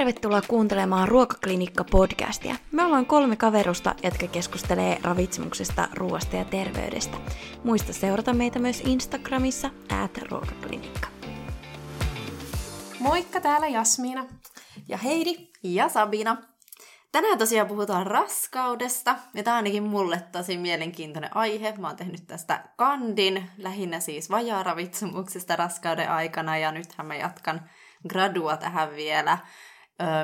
tervetuloa kuuntelemaan Ruokaklinikka-podcastia. Me ollaan kolme kaverusta, jotka keskustelee ravitsemuksesta, ruoasta ja terveydestä. Muista seurata meitä myös Instagramissa, at ruokaklinikka. Moikka, täällä Jasmiina. Ja Heidi. Ja Sabina. Tänään tosiaan puhutaan raskaudesta, ja tämä on ainakin mulle tosi mielenkiintoinen aihe. Mä oon tehnyt tästä kandin, lähinnä siis vajaaravitsemuksesta raskauden aikana, ja nythän mä jatkan gradua tähän vielä,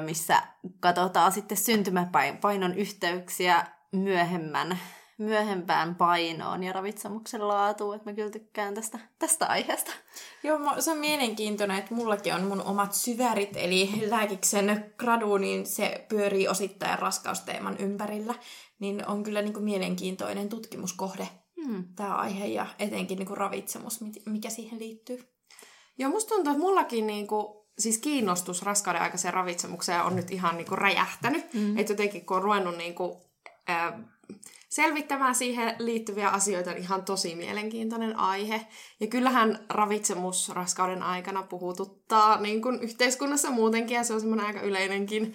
missä katsotaan sitten syntymäpainon yhteyksiä myöhemmän, myöhempään painoon ja ravitsemuksen laatuun, että mä kyllä tykkään tästä, tästä aiheesta. Joo, se on mielenkiintoinen, että mullakin on mun omat syvärit, eli lääkiksen gradu, niin se pyörii osittain raskausteeman ympärillä, niin on kyllä niin kuin mielenkiintoinen tutkimuskohde hmm. tämä aihe ja etenkin niin kuin ravitsemus, mikä siihen liittyy. Joo, musta tuntuu, että mullakin niin kuin siis kiinnostus raskauden aikaiseen ravitsemukseen on nyt ihan niin kuin räjähtänyt. Mm. Että jotenkin kun on ruvennut niin kuin, äh, selvittämään siihen liittyviä asioita, niin ihan tosi mielenkiintoinen aihe. Ja kyllähän ravitsemus raskauden aikana puhututtaa niin kuin yhteiskunnassa muutenkin, ja se on semmoinen aika yleinenkin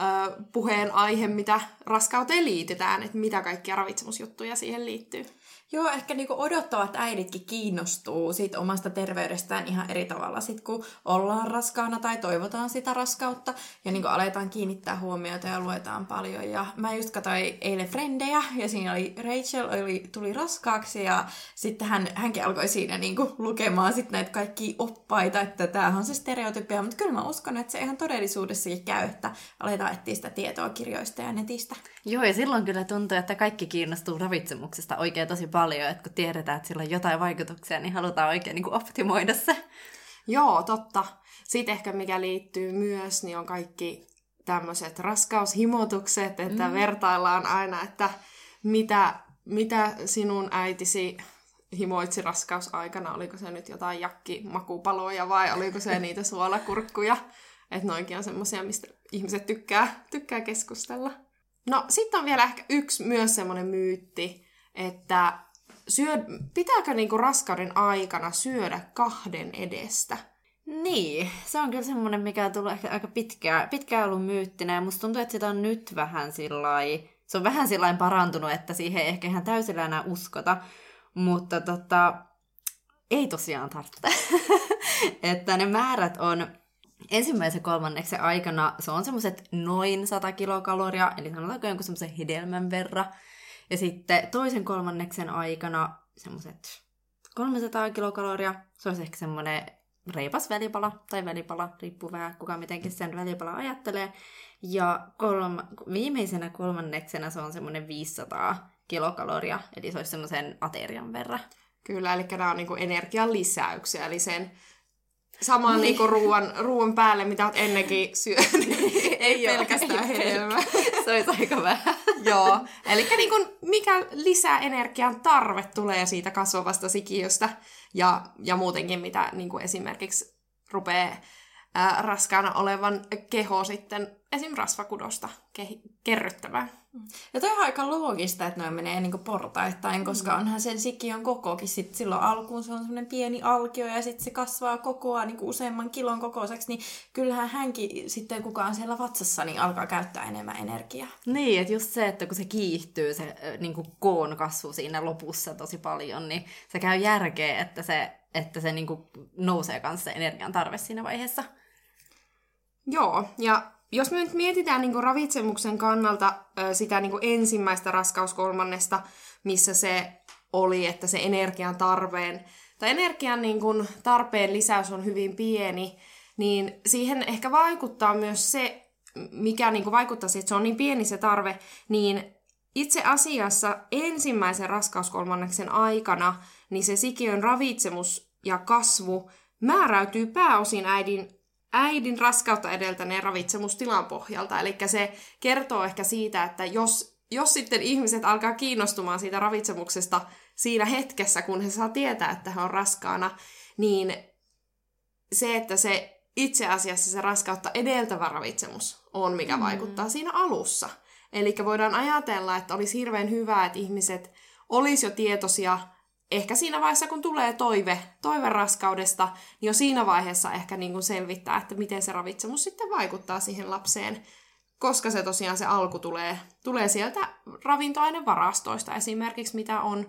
äh, puheen aihe, mitä raskauteen liitetään, että mitä kaikkia ravitsemusjuttuja siihen liittyy. Joo, ehkä niinku odottavat äiditkin kiinnostuu siitä omasta terveydestään ihan eri tavalla sit, kun ollaan raskaana tai toivotaan sitä raskautta ja niinku aletaan kiinnittää huomiota ja luetaan paljon. Ja mä just katsoin eilen Frendejä ja siinä oli Rachel oli, tuli raskaaksi ja sitten hän, hänkin alkoi siinä niinku lukemaan sit näitä kaikki oppaita, että tämähän on se stereotypia, mutta kyllä mä uskon, että se ihan todellisuudessakin käy, että aletaan etsiä sitä tietoa kirjoista ja netistä. Joo, ja silloin kyllä tuntuu, että kaikki kiinnostuu ravitsemuksesta oikein tosi paljon paljon, että kun tiedetään, että sillä on jotain vaikutuksia, niin halutaan oikein niin kuin optimoida se. Joo, totta. Sitten ehkä mikä liittyy myös, niin on kaikki tämmöiset raskaushimotukset, että mm. vertaillaan aina, että mitä, mitä sinun äitisi himoitsi raskausaikana, oliko se nyt jotain jakkimakupaloja vai oliko se niitä suolakurkkuja. Että noinkin on semmoisia, mistä ihmiset tykkää, tykkää keskustella. No, sitten on vielä ehkä yksi myös semmoinen myytti, että syö, pitääkö niinku raskauden aikana syödä kahden edestä? Niin, se on kyllä semmoinen, mikä on tullut ehkä aika pitkään, pitkään ollut myyttinä, ja musta tuntuu, että sitä on nyt vähän sillai, se on vähän sillain parantunut, että siihen ei ehkä ihan täysillä enää uskota, mutta tota, ei tosiaan tarvitse. että ne määrät on ensimmäisen kolmanneksen aikana, se on semmoiset noin 100 kilokaloria, eli sanotaanko jonkun semmoisen hedelmän verran, ja sitten toisen kolmanneksen aikana semmoiset 300 kilokaloria. Se olisi ehkä semmoinen reipas välipala tai välipala, riippuu vähän kuka mitenkin sen välipala ajattelee. Ja kolm, viimeisenä kolmanneksena se on semmoinen 500 kilokaloria, eli se olisi semmoisen aterian verran. Kyllä, eli nämä on niinku energian lisäyksiä, eli sen saman niin. niinku ruoan, ruoan päälle, mitä olet ennenkin syönyt. ei pelkästään hedelmää. se olisi aika vähän. Joo, eli niinku, mikä lisää energian tarve tulee siitä kasvavasta sikiöstä ja, ja muutenkin, mitä niinku esimerkiksi rupeaa ää, raskaana olevan keho sitten esim. rasvakudosta ke- kerryttämään. Ja toi on aika loogista, että noin menee niin portaittain, koska mm. onhan sen sikiön kokokin. Sit silloin alkuun se on semmoinen pieni alkio ja sitten se kasvaa kokoa niin useamman kilon kokoiseksi, niin kyllähän hänkin sitten kukaan on siellä vatsassa, niin alkaa käyttää enemmän energiaa. Niin, että just se, että kun se kiihtyy se niin kuin koon kasvu siinä lopussa tosi paljon, niin se käy järkeä, että se, että se niin kuin nousee kanssa se energian tarve siinä vaiheessa. Joo, ja jos me nyt mietitään niin kuin ravitsemuksen kannalta sitä niin kuin ensimmäistä raskauskolmannesta, missä se oli, että se energian tarpeen, tai energian niin kuin tarpeen lisäys on hyvin pieni, niin siihen ehkä vaikuttaa myös se, mikä niin kuin vaikuttaa siihen, että se on niin pieni se tarve, niin itse asiassa ensimmäisen raskauskolmanneksen aikana niin se sikiön ravitsemus ja kasvu määräytyy pääosin äidin äidin raskautta edeltäneen ravitsemustilan pohjalta. Eli se kertoo ehkä siitä, että jos, jos sitten ihmiset alkaa kiinnostumaan siitä ravitsemuksesta siinä hetkessä, kun he saa tietää, että he on raskaana, niin se, että se itse asiassa se raskautta edeltävä ravitsemus on, mikä mm. vaikuttaa siinä alussa. Eli voidaan ajatella, että olisi hirveän hyvä, että ihmiset olisi jo tietoisia ehkä siinä vaiheessa, kun tulee toive, toive raskaudesta, niin jo siinä vaiheessa ehkä niin kuin selvittää, että miten se ravitsemus sitten vaikuttaa siihen lapseen, koska se tosiaan se alku tulee, tulee sieltä ravintoainevarastoista esimerkiksi, mitä on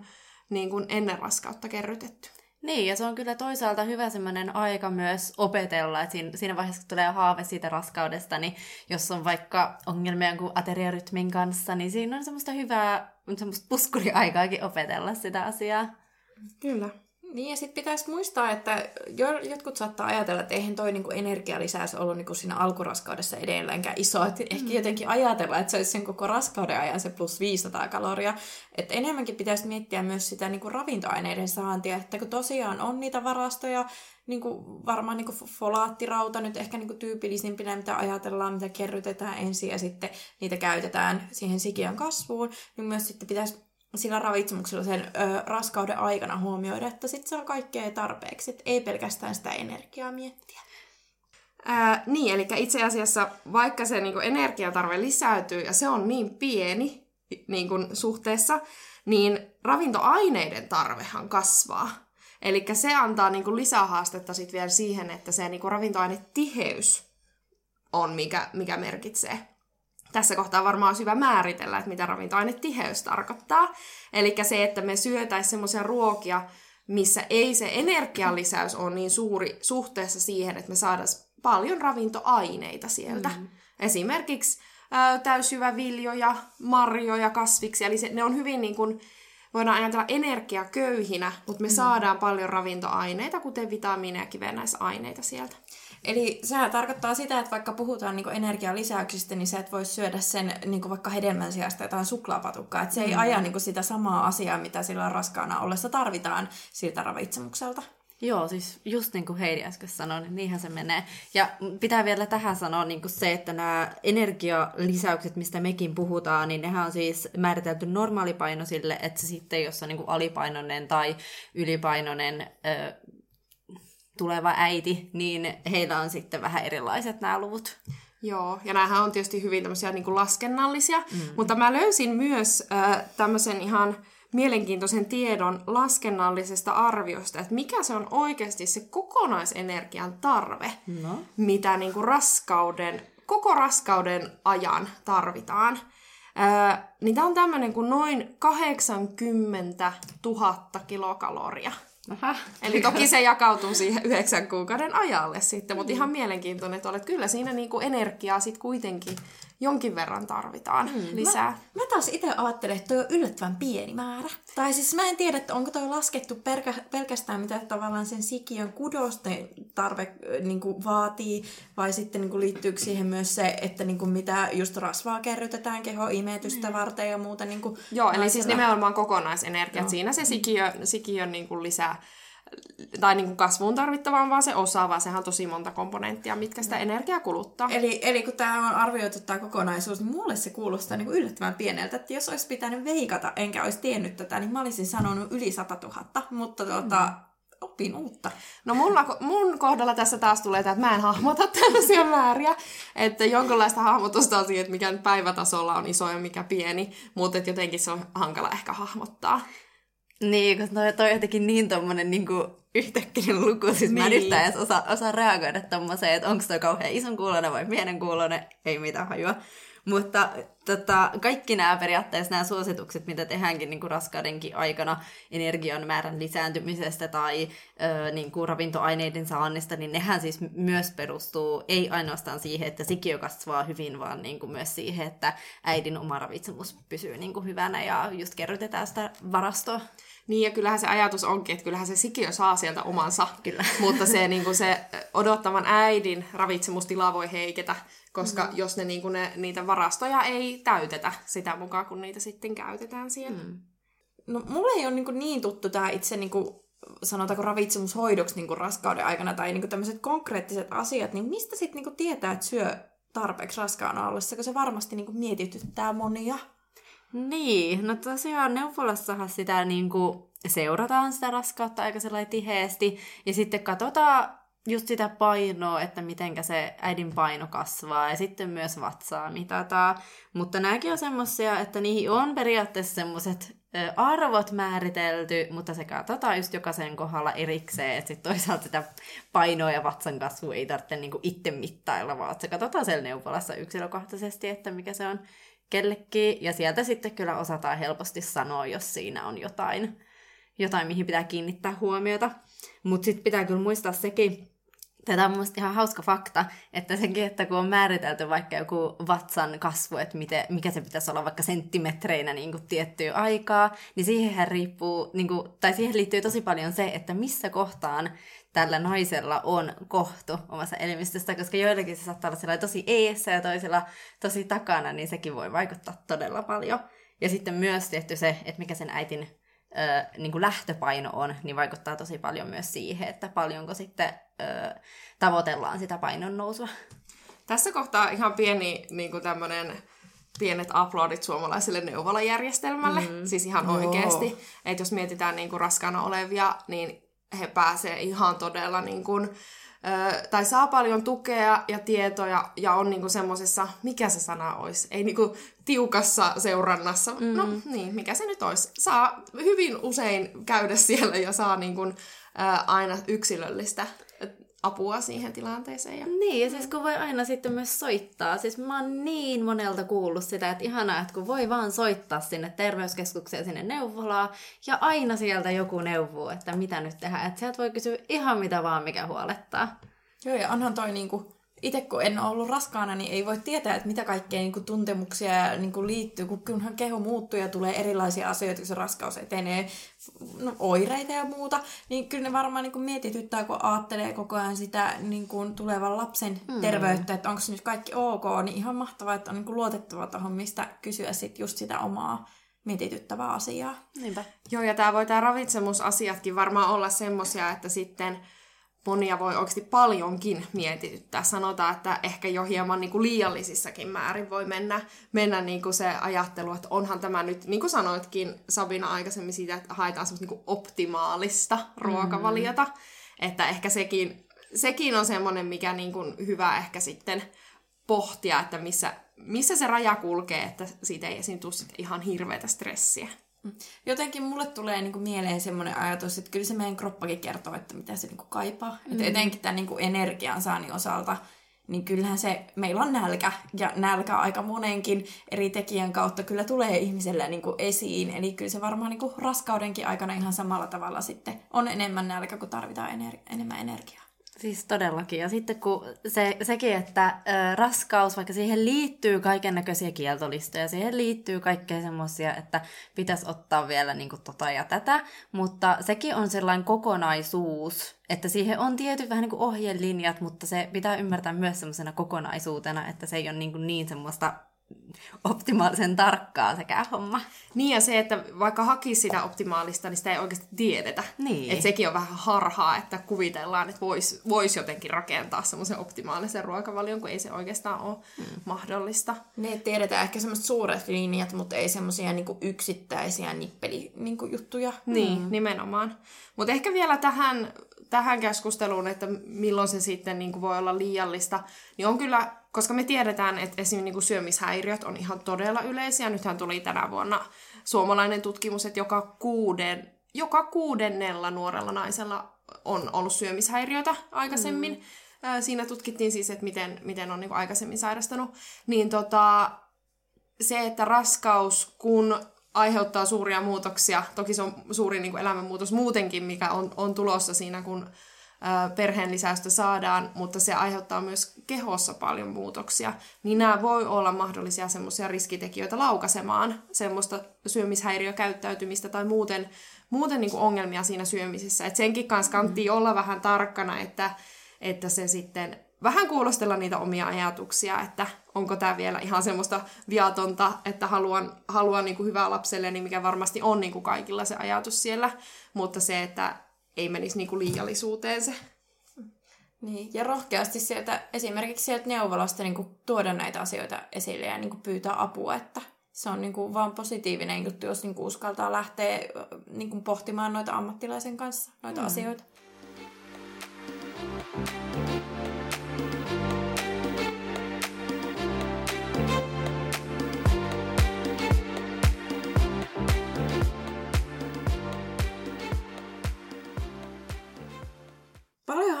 niin kuin ennen raskautta kerrytetty. Niin, ja se on kyllä toisaalta hyvä semmoinen aika myös opetella, että siinä, vaiheessa, kun tulee haave siitä raskaudesta, niin jos on vaikka ongelmia jonkun ateriarytmin kanssa, niin siinä on semmoista hyvää, semmoista puskuriaikaakin opetella sitä asiaa. Kyllä. Niin, ja sitten pitäisi muistaa, että jo, jotkut saattaa ajatella, että eihän toi niinku energialisäys ollut niinku siinä alkuraskaudessa edelleenkään iso. Et ehkä jotenkin ajatella, että se olisi sen koko raskauden ajan se plus 500 kaloria. Et enemmänkin pitäisi miettiä myös sitä niinku ravintoaineiden saantia, että kun tosiaan on niitä varastoja, niinku, varmaan niinku folaattirauta nyt ehkä niinku tyypillisimpinä, mitä ajatellaan, mitä kerrytetään ensin ja sitten niitä käytetään siihen sikiön kasvuun, niin myös sitten pitäisi sillä ravitsemuksella sen ö, raskauden aikana huomioida, että se on kaikkea tarpeeksi, että ei pelkästään sitä energiaa miettiä. Ää, niin, eli itse asiassa vaikka se niin energiatarve lisäytyy ja se on niin pieni niin kuin, suhteessa, niin ravintoaineiden tarvehan kasvaa. Eli se antaa niin kuin, lisähaastetta sit vielä siihen, että se niin kuin, ravintoainetiheys on, mikä, mikä merkitsee tässä kohtaa varmaan olisi hyvä määritellä, että mitä ravintoainetiheys tarkoittaa. Eli se, että me syötäisiin semmoisia ruokia, missä ei se energialisäys ole niin suuri suhteessa siihen, että me saadaan paljon ravintoaineita sieltä. Mm. Esimerkiksi ä, täysjyväviljoja, marjoja, kasviksi. Eli se, ne on hyvin niin kuin, voidaan ajatella energiaköyhinä, mutta me mm. saadaan paljon ravintoaineita, kuten vitamiineja ja kivennäisaineita sieltä. Eli sehän tarkoittaa sitä, että vaikka puhutaan niin energialisäyksistä, niin sä et voi syödä sen niin vaikka hedelmän sijasta jotain suklaapatukkaa. Että se ei mm. aja niin sitä samaa asiaa, mitä sillä raskaana ollessa tarvitaan siltä ravitsemukselta. Joo, siis just niin kuin Heidi äsken sanoi, niin niinhän se menee. Ja pitää vielä tähän sanoa niin kuin se, että nämä energialisäykset, mistä mekin puhutaan, niin nehän on siis määritelty normaalipainoisille, että se sitten, jos on niin kuin alipainoinen tai ylipainoinen ö, tuleva äiti, niin heillä on sitten vähän erilaiset nämä luvut. Joo, ja näähän on tietysti hyvin tämmöisiä niin kuin laskennallisia, mm. mutta mä löysin myös äh, tämmöisen ihan mielenkiintoisen tiedon laskennallisesta arviosta, että mikä se on oikeasti se kokonaisenergian tarve, no. mitä niin kuin raskauden, koko raskauden ajan tarvitaan. Öö, niin tämä on tämmöinen kuin noin 80 000 kilokaloria. Aha. Eli toki se jakautuu siihen yhdeksän kuukauden ajalle sitten, mutta mm. ihan mielenkiintoinen, että olet kyllä siinä niinku energiaa sitten kuitenkin jonkin verran tarvitaan mm. lisää. Mä, mä taas itse ajattelen, että toi on yllättävän pieni määrä. Tai siis mä en tiedä, että onko toi laskettu perkä, pelkästään mitä tavallaan sen sikiön kudosten tarve niin kuin vaatii, vai sitten niin kuin liittyykö siihen myös se, että niin kuin mitä just rasvaa kerrytetään keho imetystä mm. varten ja muuta. Niin kuin Joo, eli siis nimenomaan kokonaisenergiat. Siinä se sikiö, sikiön niin kuin lisää tai niin kuin kasvuun tarvittava on vaan se osa, vaan sehän on tosi monta komponenttia, mitkä sitä energiaa kuluttaa. Eli, eli kun tämä on arvioitu tämä kokonaisuus, niin mulle se kuulostaa niin kuin yllättävän pieneltä, että jos olisi pitänyt veikata, enkä olisi tiennyt tätä, niin mä olisin sanonut yli 100 000, mutta tuota, mm. opin uutta. No mulla, mun kohdalla tässä taas tulee tämä, että mä en hahmota tällaisia määriä, että jonkinlaista hahmotusta on siihen, että mikä päivätasolla on iso ja mikä pieni, mutta jotenkin se on hankala ehkä hahmottaa. Niin, kun toi, toi jotenkin niin tommonen niinku yhtäkkiä luku, siis niin. mä en niin. yhtään edes osaa, osaa reagoida tommoseen, että onko toi kauhean ison kuulonen vai pienen kuulonen, ei mitään hajua. Mutta tota, kaikki nämä periaatteessa nämä suositukset, mitä tehdäänkin niin kuin raskaudenkin aikana energian määrän lisääntymisestä tai ö, niin kuin ravintoaineiden saannista, niin nehän siis myös perustuu ei ainoastaan siihen, että sikiö kasvaa hyvin, vaan niin kuin myös siihen, että äidin oma ravitsemus pysyy niin kuin hyvänä ja just kerrytetään sitä varastoa. Niin, ja kyllähän se ajatus onkin, että kyllähän se sikiö saa sieltä omansa. Kyllä. Mutta se, niin kuin se odottavan äidin ravitsemustila voi heiketä, koska mm. jos ne, niin kuin ne, niitä varastoja ei täytetä sitä mukaan, kun niitä sitten käytetään siellä. Mm. No, mulle ei ole niin, niin tuttu tämä itse niin kuin, sanotaanko ravitsemushoidoksi niin kuin raskauden aikana tai niin tämmöiset konkreettiset asiat, niin mistä sitten niin tietää, että syö tarpeeksi raskaana ollessa, kun se varmasti niin kuin mietityttää monia? Niin, no tosiaan neuvolassahan sitä niin kuin seurataan sitä raskautta aika sellainen tiheesti, ja sitten katsotaan just sitä painoa, että mitenkä se äidin paino kasvaa, ja sitten myös vatsaa mitataan. Mutta nämäkin on semmoisia, että niihin on periaatteessa semmoiset arvot määritelty, mutta se katsotaan just jokaisen kohdalla erikseen, että sitten toisaalta sitä painoa ja vatsan kasvu ei tarvitse niinku itse mittailla, vaan se katsotaan siellä neuvolassa yksilökohtaisesti, että mikä se on kellekin, ja sieltä sitten kyllä osataan helposti sanoa, jos siinä on jotain, jotain mihin pitää kiinnittää huomiota. Mutta sitten pitää kyllä muistaa sekin, Tätä on mielestäni ihan hauska fakta, että sekin, että kun on määritelty vaikka joku vatsan kasvu, että miten, mikä se pitäisi olla vaikka senttimetreinä niin kuin tiettyä aikaa, niin siihen riippuu, niin kuin, tai siihen liittyy tosi paljon se, että missä kohtaan tällä naisella on kohtu omassa elimistöstä, koska joillakin se saattaa olla tosi eessä ja toisella tosi takana, niin sekin voi vaikuttaa todella paljon. Ja sitten myös tietty se, että mikä sen äitin ö, niin kuin lähtöpaino on, niin vaikuttaa tosi paljon myös siihen, että paljonko sitten ö, tavoitellaan sitä painon nousua. Tässä kohtaa ihan pieni niin kuin tämmönen, pienet aplodit suomalaiselle neuvolajärjestelmälle, mm. siis ihan Joo. oikeasti. Että jos mietitään niin kuin raskaana olevia, niin he pääsee ihan todella niin kuin, tai saa paljon tukea ja tietoja ja on niinku semmoisessa, mikä se sana olisi, ei niinku tiukassa seurannassa. No, mm. No niin, mikä se nyt olisi. Saa hyvin usein käydä siellä ja saa niinku, ää, aina yksilöllistä apua siihen tilanteeseen. Ja... Niin, ja siis kun voi aina sitten myös soittaa. Siis mä oon niin monelta kuullut sitä, että ihanaa, että kun voi vaan soittaa sinne terveyskeskukseen, sinne neuvolaan, ja aina sieltä joku neuvoo, että mitä nyt tehdään. Että sieltä voi kysyä ihan mitä vaan, mikä huolettaa. Joo, ja onhan toi niinku itse kun en ole ollut raskaana, niin ei voi tietää, että mitä kaikkea niin kuin, tuntemuksia niin kuin, liittyy, kun kunhan keho muuttuu ja tulee erilaisia asioita, kun se raskaus etenee, no, oireita ja muuta, niin kyllä ne varmaan niin kuin, mietityttää, kun ajattelee koko ajan sitä niin kuin, tulevan lapsen mm. terveyttä, että onko se nyt kaikki ok, niin ihan mahtavaa, että on niin kuin, luotettava tuohon, mistä kysyä sit just sitä omaa mietityttävää asiaa. Niinpä. Joo, ja tämä voi tämä ravitsemusasiatkin varmaan olla semmoisia, että sitten monia voi oikeasti paljonkin mietityttää. Sanotaan, että ehkä jo hieman niin kuin liiallisissakin määrin voi mennä, mennä niin kuin se ajattelu, että onhan tämä nyt, niin kuin sanoitkin Sabina aikaisemmin siitä, että haetaan semmoista niin optimaalista ruokavaliota. Mm. Että ehkä sekin, sekin on semmoinen, mikä niin kuin hyvä ehkä sitten pohtia, että missä, missä se raja kulkee, että siitä ei esiin tule ihan hirveätä stressiä. Jotenkin mulle tulee niinku mieleen semmoinen ajatus, että kyllä se meidän kroppakin kertoo, että mitä se niinku kaipaa. Mm. Et etenkin tämän niinku energiansaannin osalta, niin kyllähän se, meillä on nälkä, ja nälkä aika monenkin eri tekijän kautta kyllä tulee ihmiselle niinku esiin. Eli kyllä se varmaan niinku raskaudenkin aikana ihan samalla tavalla sitten on enemmän nälkä, kun tarvitaan ener- enemmän energiaa. Siis todellakin. Ja sitten kun se, sekin, että ö, raskaus, vaikka siihen liittyy kaiken näköisiä kieltolistoja, siihen liittyy kaikkea semmoisia, että pitäisi ottaa vielä niin kuin, tota ja tätä, mutta sekin on sellainen kokonaisuus, että siihen on tietyt vähän niin kuin ohjelinjat, mutta se pitää ymmärtää myös semmoisena kokonaisuutena, että se ei ole niin, kuin niin semmoista optimaalisen tarkkaa sekä homma. Niin ja se, että vaikka hakisi sitä optimaalista, niin sitä ei oikeasti tiedetä. Niin. Että sekin on vähän harhaa, että kuvitellaan, että voisi vois jotenkin rakentaa semmoisen optimaalisen ruokavalion, kun ei se oikeastaan ole hmm. mahdollista. Ne tiedetään ehkä semmoiset suuret linjat, mutta ei semmoisia niinku yksittäisiä nippelijuttuja. Niin, hmm. nimenomaan. Mutta ehkä vielä tähän, tähän keskusteluun, että milloin se sitten niin kuin voi olla liiallista, niin on kyllä koska me tiedetään, että esimerkiksi niin syömishäiriöt on ihan todella yleisiä. Nythän tuli tänä vuonna suomalainen tutkimus, että joka, kuuden, joka kuudennella nuorella naisella on ollut syömishäiriöitä aikaisemmin. Mm. Siinä tutkittiin siis, että miten, miten on niin kuin aikaisemmin sairastanut. Niin tota, se, että raskaus, kun aiheuttaa suuria muutoksia, toki se on suuri niin kuin elämänmuutos muutenkin, mikä on, on tulossa siinä, kun perheen lisäystä saadaan, mutta se aiheuttaa myös kehossa paljon muutoksia, niin nämä voi olla mahdollisia semmoisia riskitekijöitä laukaisemaan semmoista syömishäiriökäyttäytymistä tai muuten, muuten niin ongelmia siinä syömisessä. Et senkin kanssa kannattaa mm. olla vähän tarkkana, että, että se sitten vähän kuulostella niitä omia ajatuksia, että onko tämä vielä ihan semmoista viatonta, että haluan, haluan niin kuin hyvää lapselle, niin mikä varmasti on niin kuin kaikilla se ajatus siellä, mutta se, että ei menisi niinku liiallisuuteen se. Niin, ja rohkeasti sieltä, esimerkiksi sieltä neuvolasta niin kuin, tuoda näitä asioita esille ja niin kuin, pyytää apua, että se on niin kuin, vaan positiivinen juttu, jos niin kuin, uskaltaa lähteä niin kuin, pohtimaan noita ammattilaisen kanssa noita mm. asioita.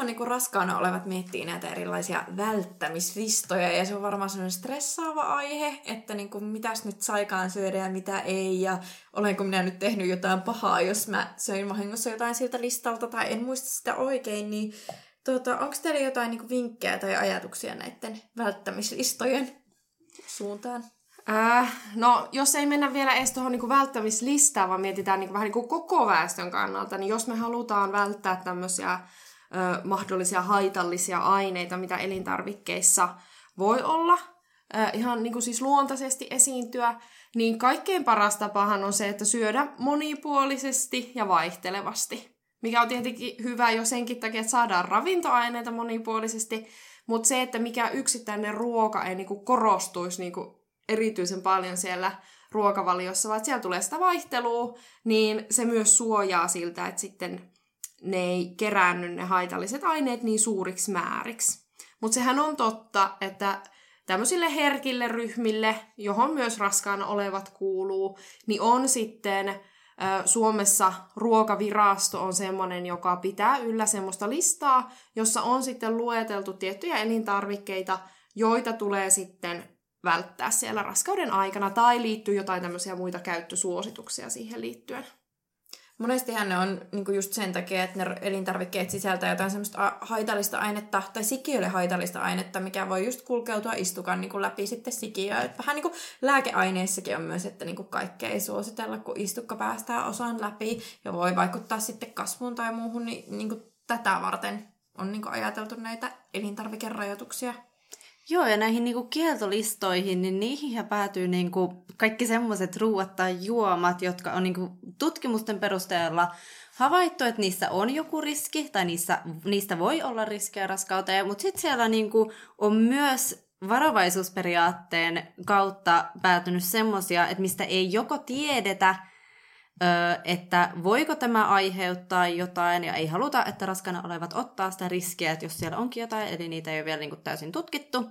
Varmaan niin raskaana olevat miettii näitä erilaisia välttämislistoja ja se on varmaan sellainen stressaava aihe, että niin kuin, mitäs nyt saikaan syödä ja mitä ei ja olenko minä nyt tehnyt jotain pahaa, jos mä söin vahingossa jotain siltä listalta tai en muista sitä oikein, niin tuota, onko teillä jotain niin vinkkejä tai ajatuksia näiden välttämislistojen suuntaan? Äh, no, jos ei mennä vielä edes tuohon niinku välttämislistaan, vaan mietitään niinku vähän niinku koko väestön kannalta, niin jos me halutaan välttää tämmöisiä ö, mahdollisia haitallisia aineita, mitä elintarvikkeissa voi olla, ö, ihan niinku siis luontaisesti esiintyä, niin kaikkein paras tapahan on se, että syödä monipuolisesti ja vaihtelevasti. Mikä on tietenkin hyvä jo senkin takia, että saadaan ravintoaineita monipuolisesti, mutta se, että mikä yksittäinen ruoka ei niinku korostuisi niinku erityisen paljon siellä ruokavaliossa, vaan siellä tulee sitä vaihtelua, niin se myös suojaa siltä, että sitten ne ei keräänny ne haitalliset aineet niin suuriksi määriksi. Mutta sehän on totta, että tämmöisille herkille ryhmille, johon myös raskaana olevat kuuluu, niin on sitten Suomessa ruokavirasto on semmoinen, joka pitää yllä semmoista listaa, jossa on sitten lueteltu tiettyjä elintarvikkeita, joita tulee sitten välttää siellä raskauden aikana, tai liittyy jotain tämmöisiä muita käyttösuosituksia siihen liittyen. Monestihan ne on niinku just sen takia, että ne elintarvikkeet sisältää jotain semmoista haitallista ainetta, tai sikiölle haitallista ainetta, mikä voi just kulkeutua istukan niinku läpi sitten sikiöä. Et vähän niinku lääkeaineissakin on myös, että niinku kaikkea ei suositella, kun istukka päästää osan läpi, ja voi vaikuttaa sitten kasvuun tai muuhun, niin niinku tätä varten on niinku ajateltu näitä elintarvikerajoituksia. Joo, ja näihin niinku kieltolistoihin, niin niihin päätyy niinku kaikki semmoiset ruuat tai juomat, jotka on niinku tutkimusten perusteella havaittu, että niissä on joku riski, tai niissä, niistä voi olla riskejä raskauteen, mutta sitten siellä niinku on myös varovaisuusperiaatteen kautta päätynyt semmoisia, että mistä ei joko tiedetä, että voiko tämä aiheuttaa jotain, ja ei haluta, että raskana olevat ottaa sitä riskiä, että jos siellä onkin jotain, eli niitä ei ole vielä niin kuin täysin tutkittu.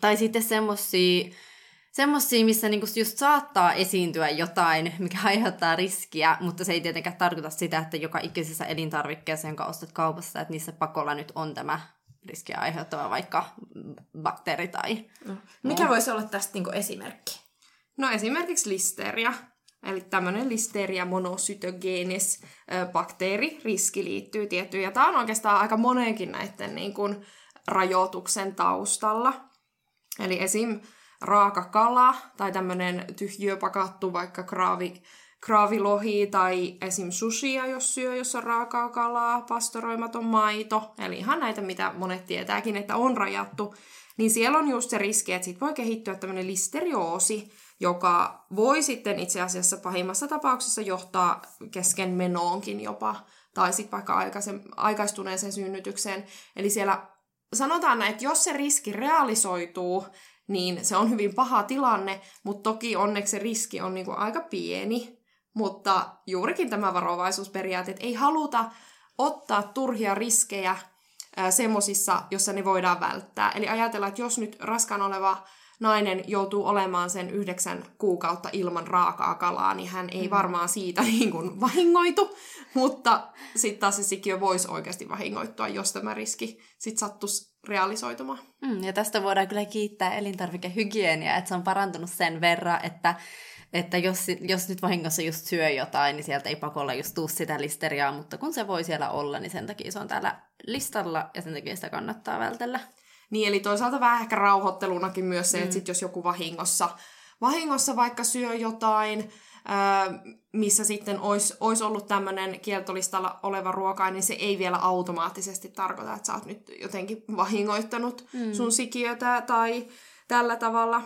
Tai sitten semmosia, semmosia missä niinku just saattaa esiintyä jotain, mikä aiheuttaa riskiä, mutta se ei tietenkään tarkoita sitä, että joka ikisessä elintarvikkeessa, jonka ostat kaupassa, että niissä pakolla nyt on tämä riskiä aiheuttava vaikka bakteeri tai... No. Mikä voisi olla tästä niinku esimerkki? No esimerkiksi listeria Eli tämmöinen listeria monocytogenes bakteeri riski liittyy tiettyyn. Ja tämä on oikeastaan aika monenkin näiden niin kuin, rajoituksen taustalla. Eli esim. raaka kala tai tämmöinen tyhjöpakattu vaikka kraavi, kraavilohi tai esim. sushia, jos syö, jos on raakaa kalaa, pastoroimaton maito. Eli ihan näitä, mitä monet tietääkin, että on rajattu. Niin siellä on just se riski, että sit voi kehittyä tämmöinen listerioosi, joka voi sitten itse asiassa pahimmassa tapauksessa johtaa kesken menoonkin jopa, tai sitten vaikka aikaistuneeseen synnytykseen. Eli siellä sanotaan näin, että jos se riski realisoituu, niin se on hyvin paha tilanne, mutta toki onneksi se riski on niinku aika pieni. Mutta juurikin tämä varovaisuusperiaate, että ei haluta ottaa turhia riskejä semmoisissa, jossa ne voidaan välttää. Eli ajatellaan, että jos nyt raskaan oleva nainen joutuu olemaan sen yhdeksän kuukautta ilman raakaa kalaa, niin hän ei mm. varmaan siitä niin kuin vahingoitu, mutta sitten taas se sikiö voisi oikeasti vahingoittua, jos tämä riski sitten sattuisi realisoitumaan. Mm, ja tästä voidaan kyllä kiittää elintarvikehygieniaa, että se on parantunut sen verran, että että jos, jos nyt vahingossa just syö jotain, niin sieltä ei pakolla just tuu sitä listeriaa, mutta kun se voi siellä olla, niin sen takia se on täällä listalla ja sen takia sitä kannattaa vältellä. Niin, eli toisaalta vähän ehkä rauhoittelunakin myös se, mm. että sit jos joku vahingossa, vahingossa vaikka syö jotain, missä sitten olisi, olisi ollut tämmöinen kieltolistalla oleva ruoka, niin se ei vielä automaattisesti tarkoita, että sä oot nyt jotenkin vahingoittanut mm. sun sikiötä tai tällä tavalla.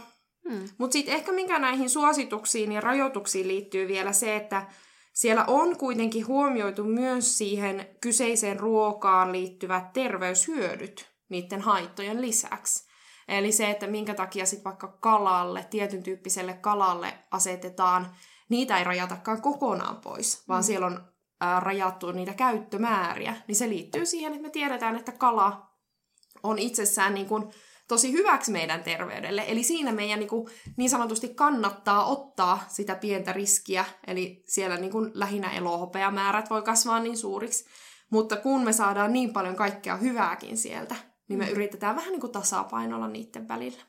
Mm. Mutta sitten ehkä mikä näihin suosituksiin ja rajoituksiin liittyy vielä se, että siellä on kuitenkin huomioitu myös siihen kyseiseen ruokaan liittyvät terveyshyödyt niiden haittojen lisäksi. Eli se, että minkä takia sitten vaikka kalalle, tietyn tyyppiselle kalalle asetetaan, niitä ei rajatakaan kokonaan pois, vaan mm. siellä on ää, rajattu niitä käyttömääriä, niin se liittyy siihen, että me tiedetään, että kala on itsessään niin kuin tosi hyväksi meidän terveydelle. Eli siinä meidän niin, kuin, niin sanotusti kannattaa ottaa sitä pientä riskiä, eli siellä niin kuin lähinnä elohopeamäärät voi kasvaa niin suuriksi. Mutta kun me saadaan niin paljon kaikkea hyvääkin sieltä, niin me mm. yritetään vähän niin kuin tasapainolla niiden välillä.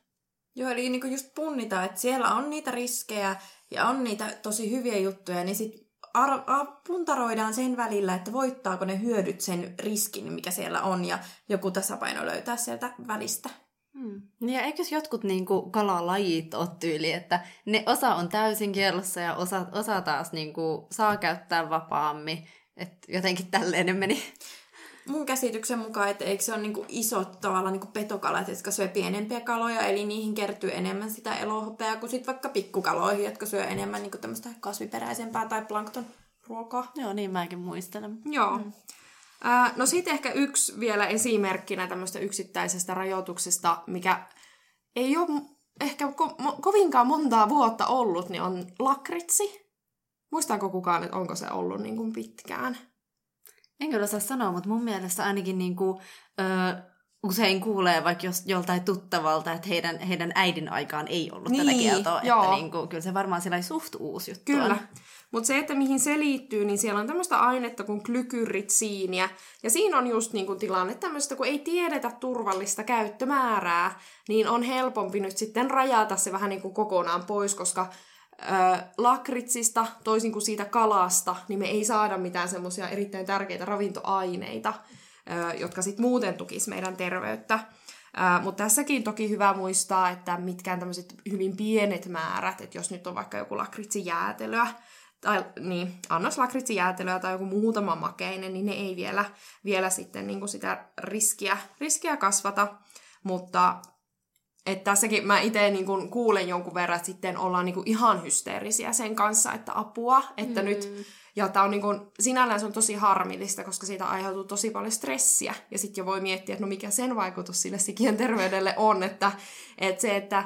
Joo, eli niin just punnita, että siellä on niitä riskejä ja on niitä tosi hyviä juttuja, niin sitten ar- ar- puntaroidaan sen välillä, että voittaako ne hyödyt sen riskin, mikä siellä on, ja joku tasapaino löytää sieltä välistä. Hmm. Ja eikö jotkut niinku kalalajit ole tyyli, että ne osa on täysin kiellossa ja osa, osa taas niinku saa käyttää vapaammin. että jotenkin tälleen ne meni mun käsityksen mukaan, että eikö se ole niinku isot tavallaan niinku petokalat, jotka syö pienempiä kaloja, eli niihin kertyy enemmän sitä elohopeaa kuin sitten vaikka pikkukaloihin, jotka syö enemmän niinku tämmöistä kasviperäisempää tai plankton ruokaa. Joo, niin mäkin muistelen. Joo. Mm. Äh, no sitten ehkä yksi vielä esimerkkinä tämmöistä yksittäisestä rajoituksesta, mikä ei ole ehkä ko- kovinkaan montaa vuotta ollut, niin on lakritsi. Muistaako kukaan, että onko se ollut niin kuin pitkään? En kyllä osaa sanoa, mutta mun mielestä ainakin niin kuin, ö, usein kuulee vaikka jos, joltain tuttavalta, että heidän, heidän äidin aikaan ei ollut niin, tätä kieltoa. Joo. Että niin kuin, kyllä se varmaan sillä suht uusi juttu Kyllä. Mutta se, että mihin se liittyy, niin siellä on tämmöistä ainetta kuin glykyritsiiniä. Ja siinä on just niin kuin tilanne tämmöistä, kun ei tiedetä turvallista käyttömäärää, niin on helpompi nyt sitten rajata se vähän niin kuin kokonaan pois, koska lakritsista, toisin kuin siitä kalasta, niin me ei saada mitään semmoisia erittäin tärkeitä ravintoaineita, jotka sitten muuten tukis meidän terveyttä. Mutta tässäkin toki hyvä muistaa, että mitkään tämmöiset hyvin pienet määrät, että jos nyt on vaikka joku lakritsijäätelöä, tai niin, annos lakritsijäätelöä tai joku muutama makeinen, niin ne ei vielä, vielä sitten niin kuin sitä riskiä, riskiä kasvata. Mutta että tässäkin mä itse niin kuulen jonkun verran, että sitten ollaan niin ihan hysteerisiä sen kanssa, että apua, että mm. nyt... Ja tämä on niin kuin, sinällään se on tosi harmillista, koska siitä aiheutuu tosi paljon stressiä. Ja sitten jo voi miettiä, että no mikä sen vaikutus sille sikien terveydelle on. Että, että se, että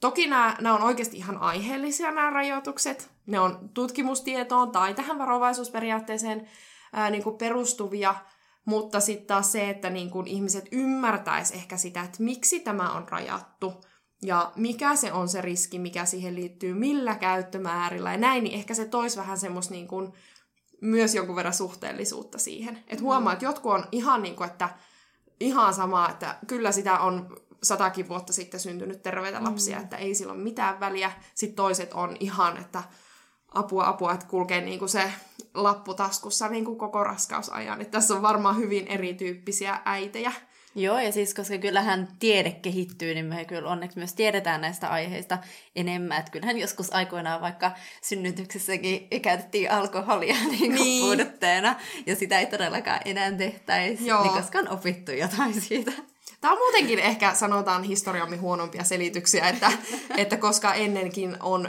toki nämä, nämä on oikeasti ihan aiheellisia nämä rajoitukset. Ne on tutkimustietoon tai tähän varovaisuusperiaatteeseen ää, niin kuin perustuvia, mutta sitten taas se, että niin kun ihmiset ymmärtäis ehkä sitä, että miksi tämä on rajattu ja mikä se on se riski, mikä siihen liittyy, millä käyttömäärillä ja näin, niin ehkä se toisi vähän semmoista niin kun, myös jonkun verran suhteellisuutta siihen. Että huomaa, että jotkut on ihan niin kuin, että ihan sama, että kyllä sitä on satakin vuotta sitten syntynyt terveitä lapsia, mm. että ei sillä ole mitään väliä. Sitten toiset on ihan, että apua, apua, että kulkee niin kuin se lappu taskussa niin kuin koko raskausajan. Että tässä on varmaan hyvin erityyppisiä äitejä. Joo, ja siis koska kyllähän tiede kehittyy, niin me kyllä onneksi myös tiedetään näistä aiheista enemmän. Että kyllähän joskus aikoinaan vaikka synnytyksessäkin käytettiin alkoholia niin niin. puudutteena, ja sitä ei todellakaan enää tehtäisi, Joo. niin koska on opittu jotain siitä. Tämä on muutenkin ehkä, sanotaan, historiamme huonompia selityksiä, että, että koska ennenkin on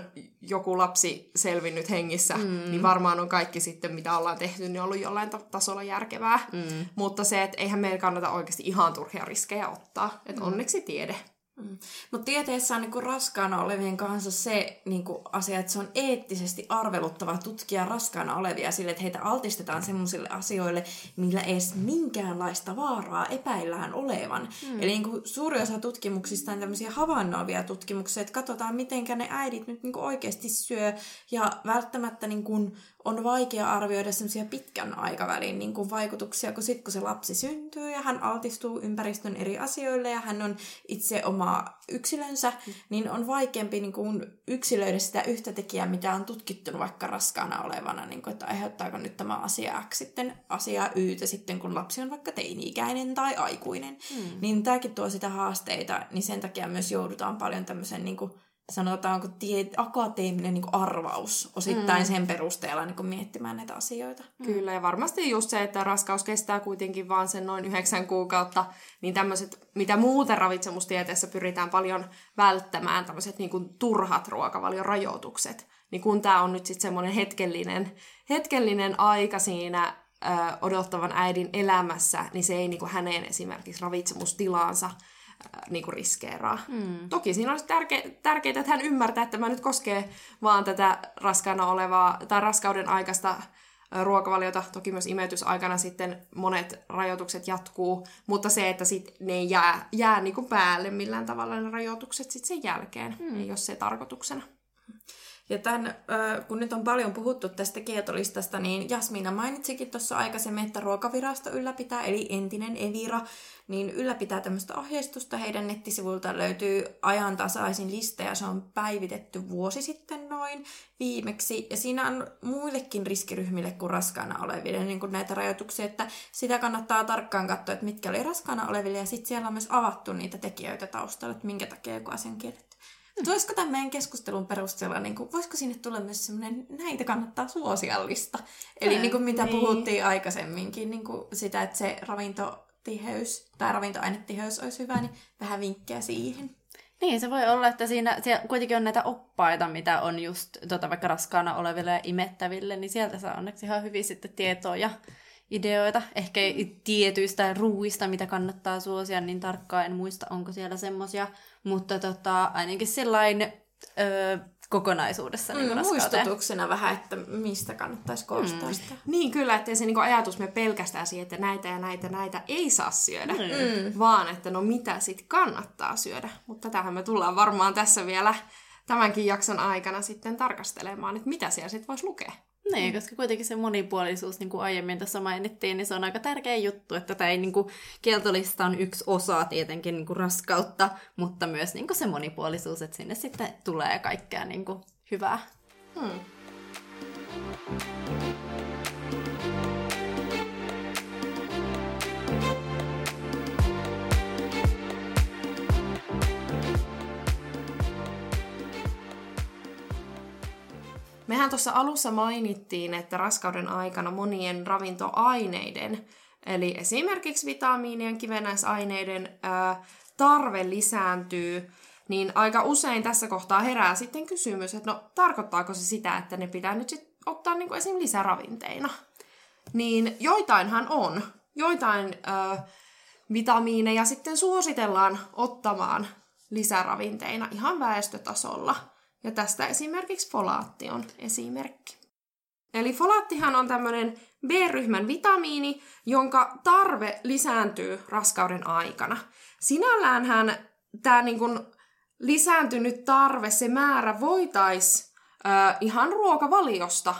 joku lapsi selvinnyt hengissä, mm. niin varmaan on kaikki sitten, mitä ollaan tehty, niin ollut jollain tasolla järkevää. Mm. Mutta se, että eihän meillä kannata oikeasti ihan turhia riskejä ottaa. Että mm. onneksi tiede. Mm. Mutta tieteessä on niinku raskaana olevien kanssa se niinku asia, että se on eettisesti arveluttava tutkia raskaana olevia sille, että heitä altistetaan sellaisille asioille, millä edes minkäänlaista vaaraa epäillään olevan. Mm. Eli niinku suuri osa tutkimuksista on tämmöisiä havainnoivia tutkimuksia, että katsotaan, miten ne äidit nyt niinku oikeasti syö, ja välttämättä niinku on vaikea arvioida semmoisia pitkän aikavälin niin kuin vaikutuksia, kun sitten kun se lapsi syntyy ja hän altistuu ympäristön eri asioille ja hän on itse oma yksilönsä, mm. niin on vaikeampi niin kuin yksilöidä sitä yhtä tekijää, mitä on tutkittu vaikka raskaana olevana, niin kuin, että aiheuttaako nyt tämä asia X sitten asiaa Y sitten, kun lapsi on vaikka teini-ikäinen tai aikuinen. Mm. Niin tämäkin tuo sitä haasteita, niin sen takia myös joudutaan paljon tämmöisen niin kuin sanotaanko tie, akateeminen niin arvaus osittain mm. sen perusteella niin miettimään näitä asioita. Mm. Kyllä, ja varmasti just se, että raskaus kestää kuitenkin vaan sen noin yhdeksän kuukautta, niin tämmöiset, mitä muuten ravitsemustieteessä pyritään paljon välttämään, tämmöiset niin kuin turhat ruokavaliorajoitukset, niin kun tämä on nyt sitten semmoinen hetkellinen, hetkellinen aika siinä ö, odottavan äidin elämässä, niin se ei niin kuin hänen esimerkiksi ravitsemustilaansa niin kuin riskeeraa. Mm. Toki siinä olisi tärke- tärkeää, että hän ymmärtää, että tämä nyt koskee vaan tätä raskaana olevaa tai raskauden aikaista ruokavaliota. Toki myös imetysaikana sitten monet rajoitukset jatkuu, mutta se, että sit ne ei jää, jää niin kuin päälle millään tavalla ne rajoitukset sitten sen jälkeen, mm. ei ole se tarkoituksena. Ja tämän, kun nyt on paljon puhuttu tästä kietolistasta, niin Jasmiina mainitsikin tuossa aikaisemmin, että ruokavirasto ylläpitää, eli entinen Evira, niin ylläpitää tämmöistä ohjeistusta. Heidän nettisivuilta löytyy ajantasaisin lista ja se on päivitetty vuosi sitten noin viimeksi. Ja siinä on muillekin riskiryhmille kuin raskaana oleville niin kuin näitä rajoituksia, että sitä kannattaa tarkkaan katsoa, että mitkä oli raskaana oleville. Ja sitten siellä on myös avattu niitä tekijöitä taustalla, että minkä takia joku asia on kielletty. Voisiko tämän meidän keskustelun perusteella, niin kuin, voisiko sinne tulla myös semmoinen, näitä kannattaa suosiallista? Eli niin kuin mitä niin. puhuttiin aikaisemminkin, niin kuin sitä, että se ravintotiheys tai ravintoainetiheys olisi hyvä, niin vähän vinkkejä siihen. Niin, se voi olla, että siinä siellä kuitenkin on näitä oppaita, mitä on just tota, vaikka raskaana oleville ja imettäville, niin sieltä saa onneksi ihan hyvin sitten tietoa ja ideoita. Ehkä tietyistä ruuista, mitä kannattaa suosia, niin tarkkaan en muista, onko siellä semmosia, mutta tota, ainakin sellainen öö, kokonaisuudessa niin mm, Muistutuksena vähän, että mistä kannattaisi koostaa mm. sitä. Niin kyllä, ettei se niinku ajatus me pelkästään siihen, että näitä ja näitä näitä ei saa syödä, mm. vaan että no mitä sit kannattaa syödä. Mutta tähän me tullaan varmaan tässä vielä tämänkin jakson aikana sitten tarkastelemaan, että mitä siellä sitten voisi lukea. Niin, koska kuitenkin se monipuolisuus, niin kuin aiemmin tässä mainittiin, niin se on aika tärkeä juttu, että tämä ei niin kuin, kieltolista on yksi osa tietenkin niin kuin raskautta, mutta myös niin kuin se monipuolisuus, että sinne sitten tulee kaikkea niin kuin, hyvää. Hmm. Mehän tuossa alussa mainittiin, että raskauden aikana monien ravintoaineiden, eli esimerkiksi vitamiinien, kivennäisaineiden ää, tarve lisääntyy, niin aika usein tässä kohtaa herää sitten kysymys, että no tarkoittaako se sitä, että ne pitää nyt sitten ottaa niin esim. lisäravinteina? Niin joitainhan on. Joitain ää, vitamiineja sitten suositellaan ottamaan lisäravinteina ihan väestötasolla – ja tästä esimerkiksi folaatti on esimerkki. Eli folaattihan on tämmöinen B-ryhmän vitamiini, jonka tarve lisääntyy raskauden aikana. Sinälläänhän tämä niin lisääntynyt tarve, se määrä voitaisiin ihan ruokavaliosta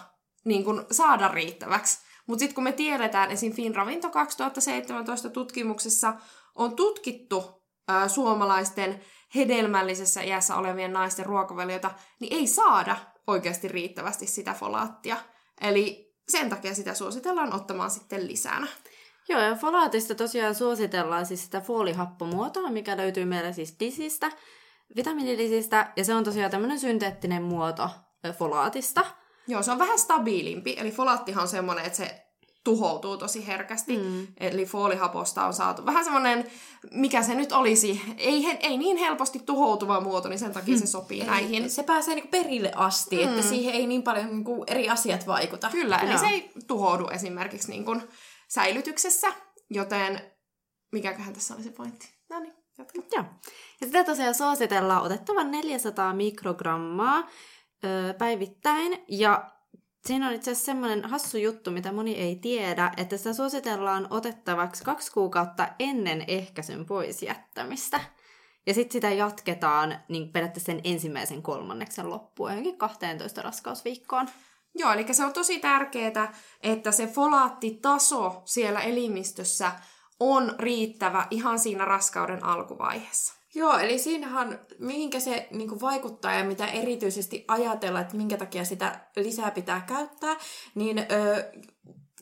niin kun saada riittäväksi. Mutta sitten kun me tiedetään, esim. Finravinto 2017 tutkimuksessa on tutkittu ää, suomalaisten hedelmällisessä iässä olevien naisten ruokavaliota, niin ei saada oikeasti riittävästi sitä folaattia. Eli sen takia sitä suositellaan ottamaan sitten lisänä. Joo, ja folaatista tosiaan suositellaan siis sitä foolihappomuotoa, mikä löytyy meillä siis disistä, vitamiinilisistä, ja se on tosiaan tämmöinen synteettinen muoto folaatista. Joo, se on vähän stabiilimpi, eli folaattihan on semmoinen, että se tuhoutuu tosi herkästi. Mm. Eli foolihaposta on saatu vähän semmoinen, mikä se nyt olisi, ei, ei niin helposti tuhoutuva muoto, niin sen takia mm. se sopii eli näihin. Se pääsee niinku perille asti, mm. että siihen ei niin paljon niinku eri asiat vaikuta. Kyllä, eli Joo. se ei tuhoudu esimerkiksi niinku säilytyksessä, joten mikäköhän tässä oli se pointti? No niin, jatka. Joo. Ja sitä tosiaan suositellaan otettavan 400 mikrogrammaa öö, päivittäin, ja Siinä on itse asiassa semmoinen hassu juttu, mitä moni ei tiedä, että sitä suositellaan otettavaksi kaksi kuukautta ennen ehkäisyn pois jättämistä. Ja sitten sitä jatketaan niin periaatteessa sen ensimmäisen kolmanneksen loppuun, johonkin 12 raskausviikkoon. Joo, eli se on tosi tärkeää, että se folaattitaso siellä elimistössä on riittävä ihan siinä raskauden alkuvaiheessa. Joo, eli siinähän, mihinkä se niin vaikuttaa ja mitä erityisesti ajatella, että minkä takia sitä lisää pitää käyttää, niin ö,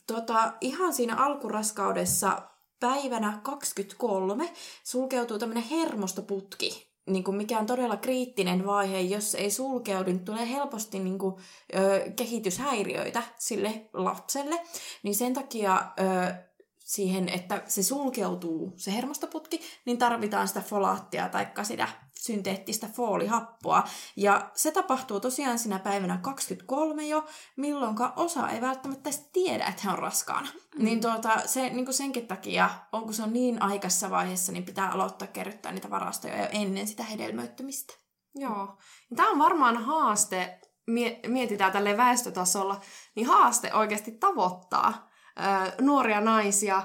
tota, ihan siinä alkuraskaudessa päivänä 23 sulkeutuu tämmöinen hermostoputki, niin kuin mikä on todella kriittinen vaihe. Jos ei sulkeudu, niin tulee helposti niin kuin, ö, kehityshäiriöitä sille lapselle. Niin sen takia ö, siihen, että se sulkeutuu, se hermostoputki, niin tarvitaan sitä folaattia tai sitä synteettistä foolihappoa. Ja se tapahtuu tosiaan siinä päivänä 23 jo, milloin osa ei välttämättä edes tiedä, että he on raskaana. Mm. Niin tuota, se, niin kuin senkin takia, on, kun se on niin aikaisessa vaiheessa, niin pitää aloittaa kerryttää niitä varastoja jo ennen sitä hedelmöittymistä. Joo. Tämä on varmaan haaste, mietitään tälle väestötasolla, niin haaste oikeasti tavoittaa nuoria naisia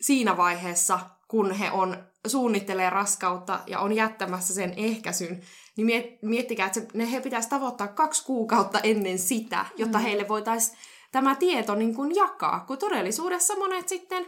siinä vaiheessa, kun he on suunnittelee raskautta ja on jättämässä sen ehkäisyn, niin miet, miettikää, että se, ne he pitäisi tavoittaa kaksi kuukautta ennen sitä, jotta mm. heille voitaisiin tämä tieto niin kuin jakaa, kun todellisuudessa monet sitten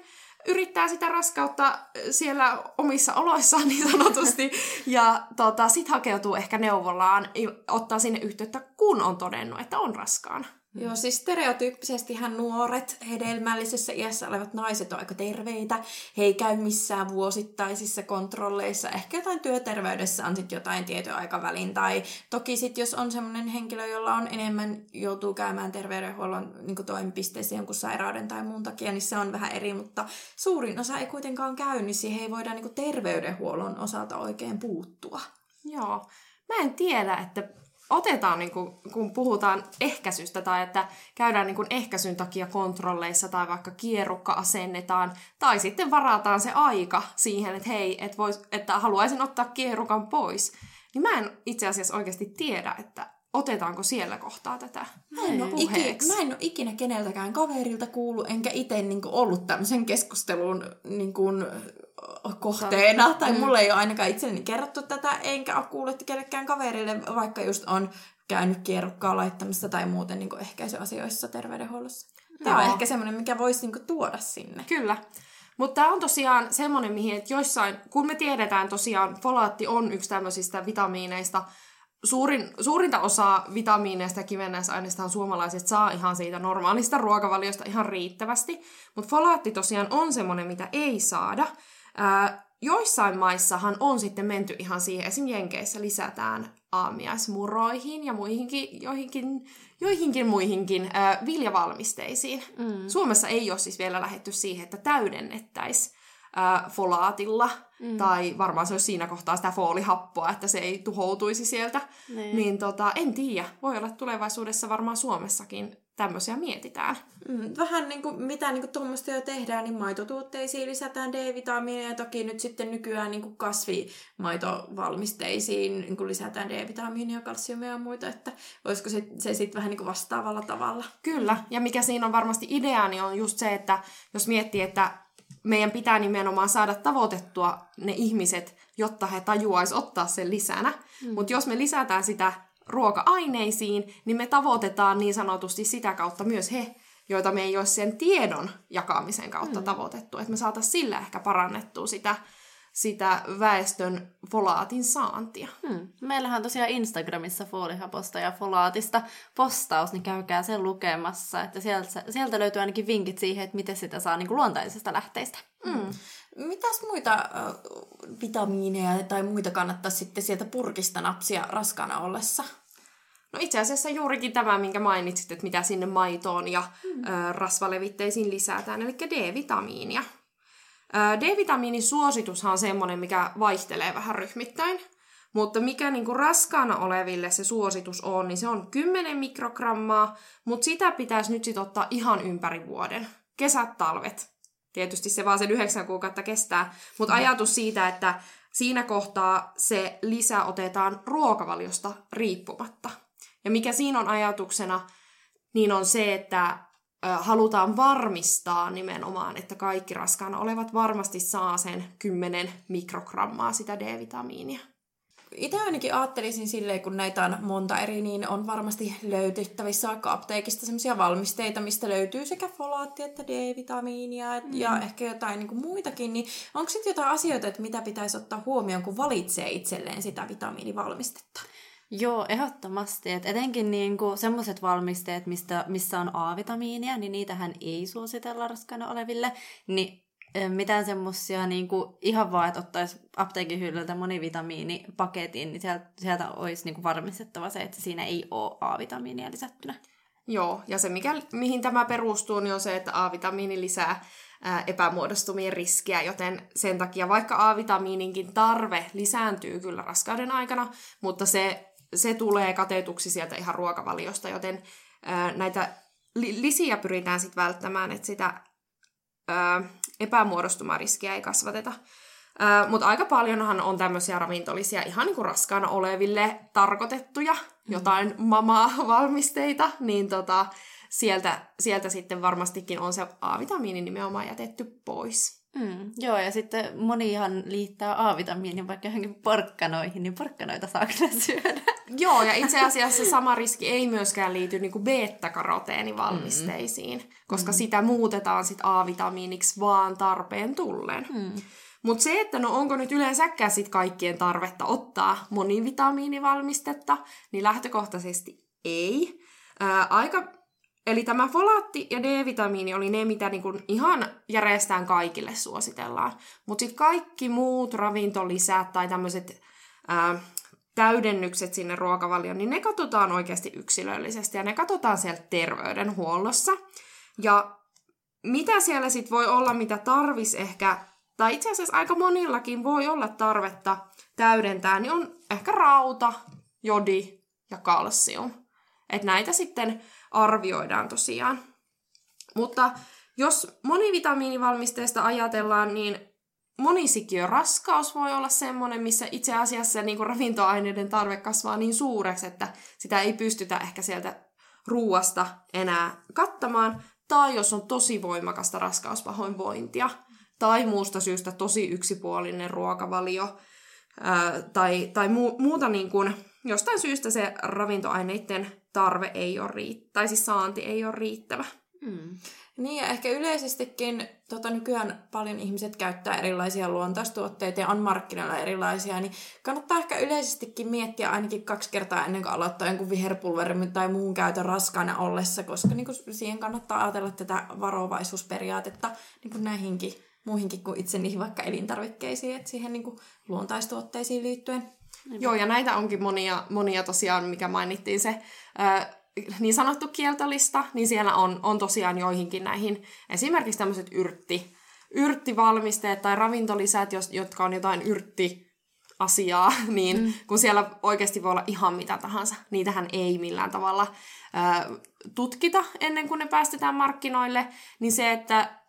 yrittää sitä raskautta siellä omissa oloissaan niin sanotusti, ja tota, sitten hakeutuu ehkä neuvolaan, ottaa sinne yhteyttä, kun on todennut, että on raskaana. Joo, siis stereotyyppisestihän nuoret, hedelmällisessä iässä olevat naiset on aika terveitä. He ei käy missään vuosittaisissa kontrolleissa. Ehkä jotain työterveydessä on sitten jotain tietyn aikavälin. Tai toki sitten jos on sellainen henkilö, jolla on enemmän, joutuu käymään terveydenhuollon niin toimipisteessä jonkun sairauden tai muun takia, niin se on vähän eri. Mutta suurin osa ei kuitenkaan käy, niin siihen ei voida niin terveydenhuollon osalta oikein puuttua. Joo. Mä en tiedä, että otetaan, niin kuin, kun puhutaan ehkäisystä tai että käydään niin kuin ehkäisyn takia kontrolleissa tai vaikka kierrukka asennetaan, tai sitten varataan se aika siihen, että hei, et vois, että haluaisin ottaa kierukan pois, niin mä en itse asiassa oikeasti tiedä, että otetaanko siellä kohtaa tätä mä en, ole iki, mä en ole ikinä keneltäkään kaverilta kuullut, enkä itse niin ollut tämmöisen keskustelun niin kuin, kohteena, tai mm. mulle ei ole ainakaan itselleni kerrottu tätä, enkä ole kuullut kellekään kaverille, vaikka just on käynyt kierrukkaa laittamista tai muuten niin ehkäisyasioissa terveydenhuollossa. Tämä Joo. on ehkä semmoinen, mikä voisi niin tuoda sinne. Kyllä. Mutta tämä on tosiaan semmoinen, mihin että joissain, kun me tiedetään tosiaan, folaatti on yksi tämmöisistä vitamiineista, suurin, suurinta osaa vitamiineista ja kivennäisaineista suomalaiset saa ihan siitä normaalista ruokavaliosta ihan riittävästi, mutta folaatti tosiaan on semmoinen, mitä ei saada. Ää, joissain maissahan on sitten menty ihan siihen, esim. Jenkeissä lisätään aamiaismuroihin ja muihinkin, joihinkin, joihinkin muihinkin ää, viljavalmisteisiin. Mm. Suomessa ei ole siis vielä lähetty siihen, että täydennettäisiin folaatilla, mm. tai varmaan se olisi siinä kohtaa sitä foolihappoa, että se ei tuhoutuisi sieltä. Niin, niin tota, en tiedä. Voi olla tulevaisuudessa varmaan Suomessakin tämmöisiä mietitään. Mm, vähän niin kuin, mitä niin tuommoista jo tehdään, niin maitotuotteisiin lisätään D-vitamiinia ja toki nyt sitten nykyään niin kasvimaitovalmisteisiin niin kuin lisätään D-vitamiinia, kalsiumia ja muita, että olisiko se, se sitten vähän niin kuin vastaavalla tavalla? Kyllä, ja mikä siinä on varmasti idea, niin on just se, että jos miettii, että meidän pitää nimenomaan saada tavoitettua ne ihmiset, jotta he tajuaisi ottaa sen lisänä. Mm. Mutta jos me lisätään sitä ruoka-aineisiin, niin me tavoitetaan niin sanotusti sitä kautta myös he, joita me ei ole sen tiedon jakamisen kautta mm. tavoitettu. Että me saataisiin sillä ehkä parannettua sitä sitä väestön folaatin saantia. Hmm. Meillähän on tosiaan Instagramissa foolihaposta ja folaatista postaus, niin käykää sen lukemassa, että sieltä, sieltä löytyy ainakin vinkit siihen, että miten sitä saa niin kuin luontaisesta lähteistä. Hmm. Mitäs muita äh, vitamiineja tai muita kannattaa sitten sieltä purkista napsia raskaana ollessa? No itse asiassa juurikin tämä, minkä mainitsit, että mitä sinne maitoon ja äh, rasvalevitteisiin lisätään, eli D-vitamiinia. D-vitamiinin suositushan on semmoinen, mikä vaihtelee vähän ryhmittäin. Mutta mikä niin kuin raskaana oleville se suositus on, niin se on 10 mikrogrammaa, mutta sitä pitäisi nyt sitten ottaa ihan ympäri vuoden. Kesät, talvet. Tietysti se vaan sen yhdeksän kuukautta kestää, mutta ajatus siitä, että siinä kohtaa se lisä otetaan ruokavaliosta riippumatta. Ja mikä siinä on ajatuksena, niin on se, että halutaan varmistaa nimenomaan, että kaikki raskaana olevat varmasti saa sen 10 mikrogrammaa sitä D-vitamiinia. Itse ainakin ajattelisin silleen, kun näitä on monta eri, niin on varmasti löytettävissä vaikka apteekista sellaisia valmisteita, mistä löytyy sekä folaattia että D-vitamiinia mm. ja ehkä jotain niin kuin muitakin. Niin onko sitten jotain asioita, että mitä pitäisi ottaa huomioon, kun valitsee itselleen sitä vitamiinivalmistetta? Joo, ehdottomasti. Et etenkin niinku semmoiset valmisteet, mistä, missä on A-vitamiinia, niin niitähän ei suositella raskaana oleville. Niin mitään semmoisia niinku, ihan vaan, että ottaisi apteekin hyllyltä monivitamiinipaketin, niin sieltä, sieltä olisi niinku varmistettava se, että siinä ei ole A-vitamiinia lisättynä. Joo, ja se mikä, mihin tämä perustuu, niin on se, että A-vitamiini lisää epämuodostumien riskiä, joten sen takia vaikka A-vitamiininkin tarve lisääntyy kyllä raskauden aikana, mutta se se tulee katetuksi sieltä ihan ruokavaliosta, joten ää, näitä li- lisiä pyritään sitten välttämään, että sitä ää, epämuodostumariskiä ei kasvateta. Mutta aika paljonhan on tämmöisiä ravintolisia ihan niin kuin raskaana oleville tarkoitettuja, mm. jotain mamaa-valmisteita, niin tota, sieltä, sieltä sitten varmastikin on se A-vitamiini nimenomaan jätetty pois. Mm, joo, ja sitten monihan liittää A-vitamiinin vaikka johonkin porkkanoihin, niin porkkanoita saa kyllä syödä. Joo, ja itse asiassa se sama riski ei myöskään liity niin beta-karoteenivalmisteisiin, mm. koska mm. sitä muutetaan sit A-vitamiiniksi vaan tarpeen tullen. Mm. Mutta se, että no onko nyt yleensäkään sit kaikkien tarvetta ottaa monivitamiinivalmistetta, niin lähtökohtaisesti ei. Ää, aika, eli tämä folaatti ja D-vitamiini oli ne, mitä niinku ihan järjestään kaikille suositellaan. Mutta sitten kaikki muut ravintolisät tai tämmöiset täydennykset sinne ruokavalioon, niin ne katsotaan oikeasti yksilöllisesti ja ne katsotaan sieltä terveydenhuollossa. Ja mitä siellä sitten voi olla, mitä tarvis ehkä tai itse asiassa aika monillakin voi olla tarvetta täydentää, niin on ehkä rauta, jodi ja kalsium. Et näitä sitten arvioidaan tosiaan. Mutta jos monivitamiinivalmisteesta ajatellaan, niin raskaus voi olla semmoinen, missä itse asiassa niin kuin ravintoaineiden tarve kasvaa niin suureksi, että sitä ei pystytä ehkä sieltä ruuasta enää kattamaan. Tai jos on tosi voimakasta raskauspahoinvointia, tai muusta syystä tosi yksipuolinen ruokavalio ää, tai, tai mu, muuta niin kuin, jostain syystä se ravintoaineiden tarve ei ole riittävä, tai siis saanti ei ole riittävä. Mm. Niin, ja ehkä yleisestikin tota, nykyään paljon ihmiset käyttää erilaisia luontaistuotteita ja on markkinoilla erilaisia, niin kannattaa ehkä yleisestikin miettiä ainakin kaksi kertaa ennen kuin aloittaa jonkun viherpulverin tai muun käytön raskaana ollessa, koska niin kuin, siihen kannattaa ajatella tätä varovaisuusperiaatetta niin kuin näihinkin muihinkin kuin itse niihin vaikka elintarvikkeisiin, että siihen niin kuin luontaistuotteisiin liittyen. Niin. Joo, ja näitä onkin monia, monia tosiaan, mikä mainittiin se ää, niin sanottu kieltolista, niin siellä on, on tosiaan joihinkin näihin esimerkiksi tämmöiset yrtti, yrttivalmisteet tai ravintolisät, jos, jotka on jotain yrtti asiaa, niin mm. kun siellä oikeasti voi olla ihan mitä tahansa, niitähän ei millään tavalla ää, tutkita ennen kuin ne päästetään markkinoille, niin se, että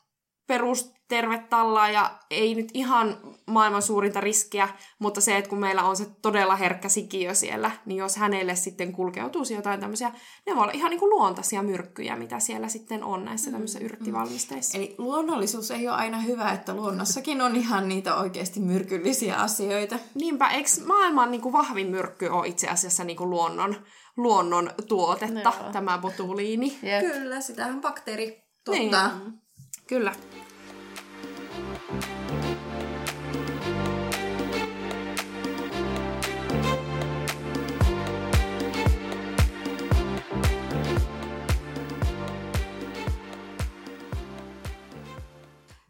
perus terve tallaa ja ei nyt ihan maailman suurinta riskiä, mutta se, että kun meillä on se todella herkkä sikiö siellä, niin jos hänelle sitten kulkeutuisi jotain tämmöisiä, ne voi olla ihan niin kuin luontaisia myrkkyjä, mitä siellä sitten on näissä tämmöisissä mm, yrttivalmisteissa. Eli luonnollisuus ei ole aina hyvä, että luonnossakin on ihan niitä oikeasti myrkyllisiä asioita. Niinpä, eikö maailman niin kuin vahvin myrkky ole itse asiassa niin kuin luonnon, luonnon tuotetta, Joo. tämä botuliini? Jep. Kyllä, sitähän bakteeri tuottaa. Niin. Kyllä.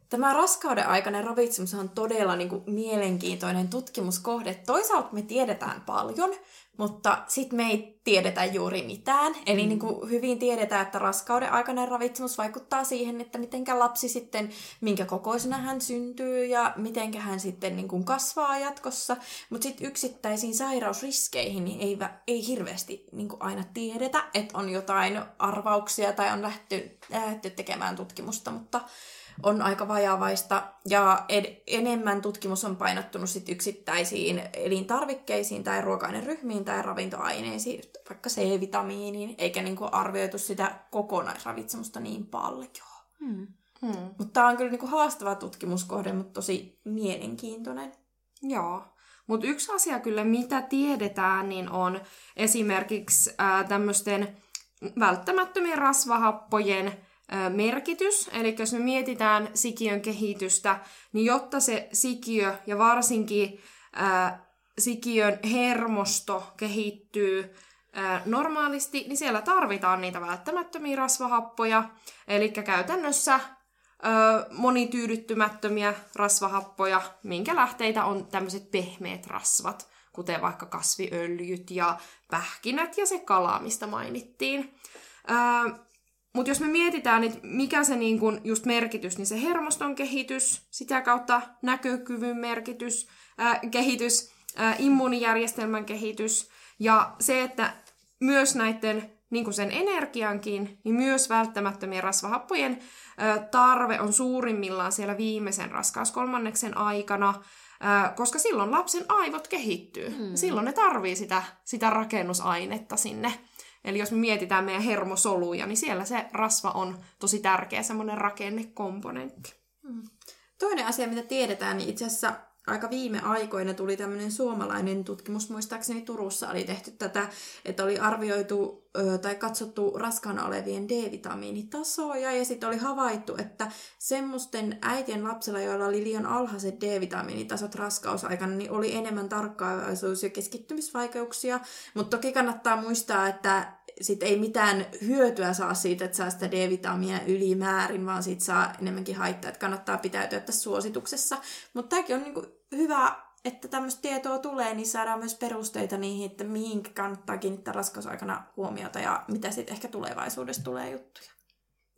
Tämä raskauden aikainen ravitsemus on todella niin kuin, mielenkiintoinen tutkimuskohde. Toisaalta me tiedetään paljon, mutta sitten me ei tiedetä juuri mitään. Eli mm. niin kuin hyvin tiedetään, että raskauden aikainen ravitsemus vaikuttaa siihen, että miten lapsi sitten, minkä kokoisena hän syntyy ja miten hän sitten niin kuin kasvaa jatkossa. Mutta sitten yksittäisiin sairausriskeihin niin ei, ei hirveästi niin kuin aina tiedetä, että on jotain arvauksia tai on lähty, lähty tekemään tutkimusta, mutta on aika vajaavaista ja ed- enemmän tutkimus on painottunut sit yksittäisiin elintarvikkeisiin tai ruoka-aineryhmiin tai ravintoaineisiin, vaikka C-vitamiiniin, eikä niinku arvioitu sitä kokonaisravitsemusta niin paljon. Hmm. Hmm. Mutta tämä on kyllä niinku haastava tutkimuskohde, mutta tosi mielenkiintoinen. Joo. Mutta yksi asia kyllä, mitä tiedetään, niin on esimerkiksi tämmöisten välttämättömien rasvahappojen merkitys. Eli jos me mietitään sikiön kehitystä, niin jotta se sikiö ja varsinkin sikiön hermosto kehittyy normaalisti, niin siellä tarvitaan niitä välttämättömiä rasvahappoja. Eli käytännössä monityydyttymättömiä rasvahappoja, minkä lähteitä on tämmöiset pehmeät rasvat, kuten vaikka kasviöljyt ja pähkinät ja se kala, mistä mainittiin. Mutta jos me mietitään, että mikä se niin kun just merkitys, niin se hermoston kehitys, sitä kautta näkökyvyn merkitys, ää, kehitys, ää, immuunijärjestelmän kehitys ja se, että myös näiden niin kuin sen energiankin, niin myös välttämättömien rasvahappojen ää, tarve on suurimmillaan siellä viimeisen raskauskolmanneksen aikana, ää, koska silloin lapsen aivot kehittyy. Mm. Silloin ne tarvii sitä, sitä rakennusainetta sinne Eli jos me mietitään meidän hermosoluja, niin siellä se rasva on tosi tärkeä semmoinen rakennekomponentti. Mm. Toinen asia, mitä tiedetään, niin itse asiassa aika viime aikoina tuli tämmöinen suomalainen tutkimus, muistaakseni Turussa oli tehty tätä, että oli arvioitu tai katsottu raskaana olevien D-vitamiinitasoja ja sitten oli havaittu, että semmoisten äitien lapsilla, joilla oli liian alhaiset D-vitamiinitasot raskausaikana, niin oli enemmän tarkkaavaisuus- ja keskittymisvaikeuksia, mutta toki kannattaa muistaa, että sit ei mitään hyötyä saa siitä, että saa sitä D-vitamiinia ylimäärin, vaan siitä saa enemmänkin haittaa, että kannattaa pitäytyä tässä suosituksessa. Mutta tämäkin on niinku hyvä, että tämmöistä tietoa tulee, niin saadaan myös perusteita niihin, että mihin kannattaa kiinnittää raskausaikana huomiota ja mitä sitten ehkä tulevaisuudessa tulee juttuja.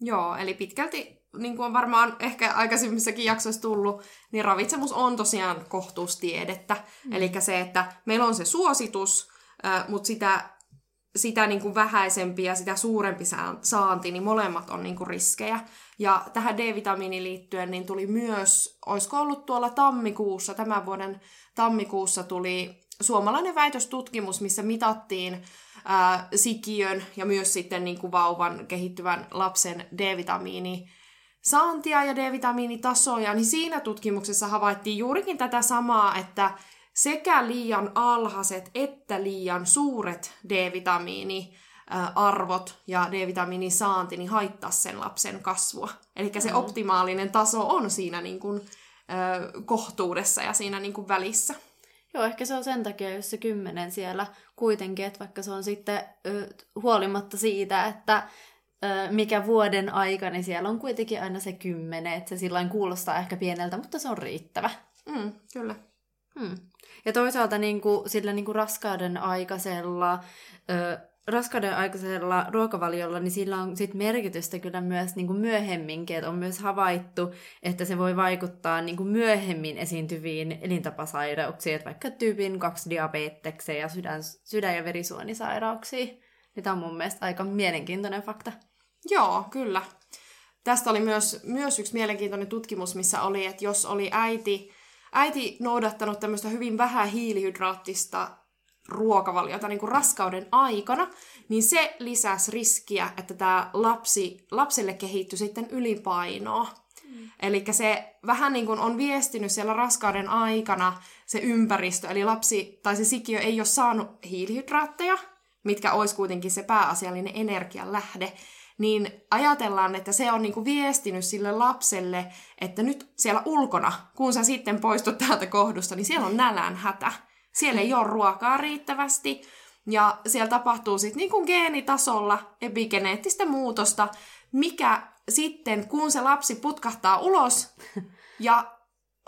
Joo, eli pitkälti, niin kuin on varmaan ehkä aikaisemmissakin jaksoissa tullut, niin ravitsemus on tosiaan kohtuustiedettä. Mm. Eli se, että meillä on se suositus, mutta sitä sitä niin kuin vähäisempi ja sitä suurempi saanti, niin molemmat on niin kuin riskejä. Ja tähän D-vitamiiniin liittyen niin tuli myös, olisiko ollut tuolla tammikuussa, tämän vuoden tammikuussa tuli suomalainen väitöstutkimus, missä mitattiin ää, sikiön ja myös sitten niin kuin vauvan kehittyvän lapsen D-vitamiini saantia ja D-vitamiinitasoja, niin siinä tutkimuksessa havaittiin juurikin tätä samaa, että sekä liian alhaiset että liian suuret D-vitamiini arvot ja D-vitamiinin saanti niin haittaa sen lapsen kasvua. Eli se mm. optimaalinen taso on siinä niin kuin, ö, kohtuudessa ja siinä niin kuin välissä. Joo, ehkä se on sen takia, jos se kymmenen siellä kuitenkin, että vaikka se on sitten ö, huolimatta siitä, että ö, mikä vuoden aika, niin siellä on kuitenkin aina se kymmenen, että se sillä kuulostaa ehkä pieneltä, mutta se on riittävä. Mm, kyllä. Ja toisaalta niin kuin, sillä niin kuin raskauden aikaisella, ö, raskauden aikaisella ruokavaliolla, niin sillä on sit merkitystä kyllä myös niin kuin myöhemminkin, että on myös havaittu, että se voi vaikuttaa niin kuin myöhemmin esiintyviin elintapasairauksiin, että vaikka tyypin 2 diabetekseen ja sydän, sydän- ja verisuonisairauksiin. Niin tämä on mun mielestä aika mielenkiintoinen fakta. Joo, kyllä. Tästä oli myös, myös yksi mielenkiintoinen tutkimus, missä oli, että jos oli äiti äiti noudattanut tämmöistä hyvin vähän hiilihydraattista ruokavaliota niin kuin raskauden aikana, niin se lisäsi riskiä, että tämä lapsi, lapselle kehittyi sitten ylipainoa. Mm. Eli se vähän niin kuin on viestinyt siellä raskauden aikana se ympäristö, eli lapsi tai se sikiö ei ole saanut hiilihydraatteja, mitkä olisi kuitenkin se pääasiallinen energian lähde, niin ajatellaan, että se on niinku viestinyt sille lapselle, että nyt siellä ulkona, kun sä sitten poistut täältä kohdusta, niin siellä on nälän hätä. Siellä ei ole ruokaa riittävästi, ja siellä tapahtuu sitten niin kuin geenitasolla epigeneettistä muutosta, mikä sitten, kun se lapsi putkahtaa ulos ja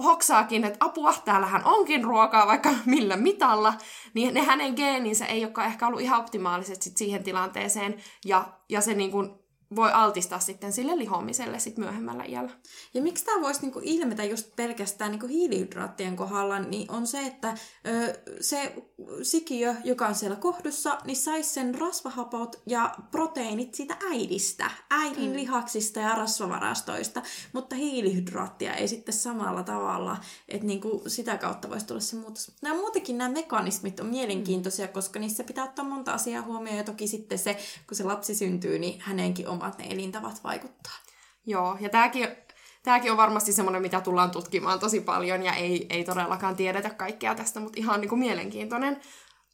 hoksaakin, että apua, täällähän onkin ruokaa vaikka millä mitalla, niin ne hänen geeninsä ei olekaan ehkä ollut ihan optimaaliset sit siihen tilanteeseen, ja, ja se niin kuin voi altistaa sitten sille lihomiselle sit myöhemmällä iällä. Ja miksi tämä voisi niinku ilmetä just pelkästään niinku hiilihydraattien kohdalla, niin on se, että ö, se sikiö, joka on siellä kohdussa, niin saisi sen rasvahapot ja proteiinit siitä äidistä, äidin mm. lihaksista ja rasvavarastoista, mutta hiilihydraattia ei sitten samalla tavalla, että niinku sitä kautta voisi tulla se muutos. Nämä muutenkin nämä mekanismit on mielenkiintoisia, koska niissä pitää ottaa monta asiaa huomioon ja toki sitten se, kun se lapsi syntyy, niin hänenkin on omat ne elintavat vaikuttaa. Joo, ja tämäkin, tämäkin on varmasti semmoinen, mitä tullaan tutkimaan tosi paljon, ja ei, ei todellakaan tiedetä kaikkea tästä, mutta ihan niin kuin mielenkiintoinen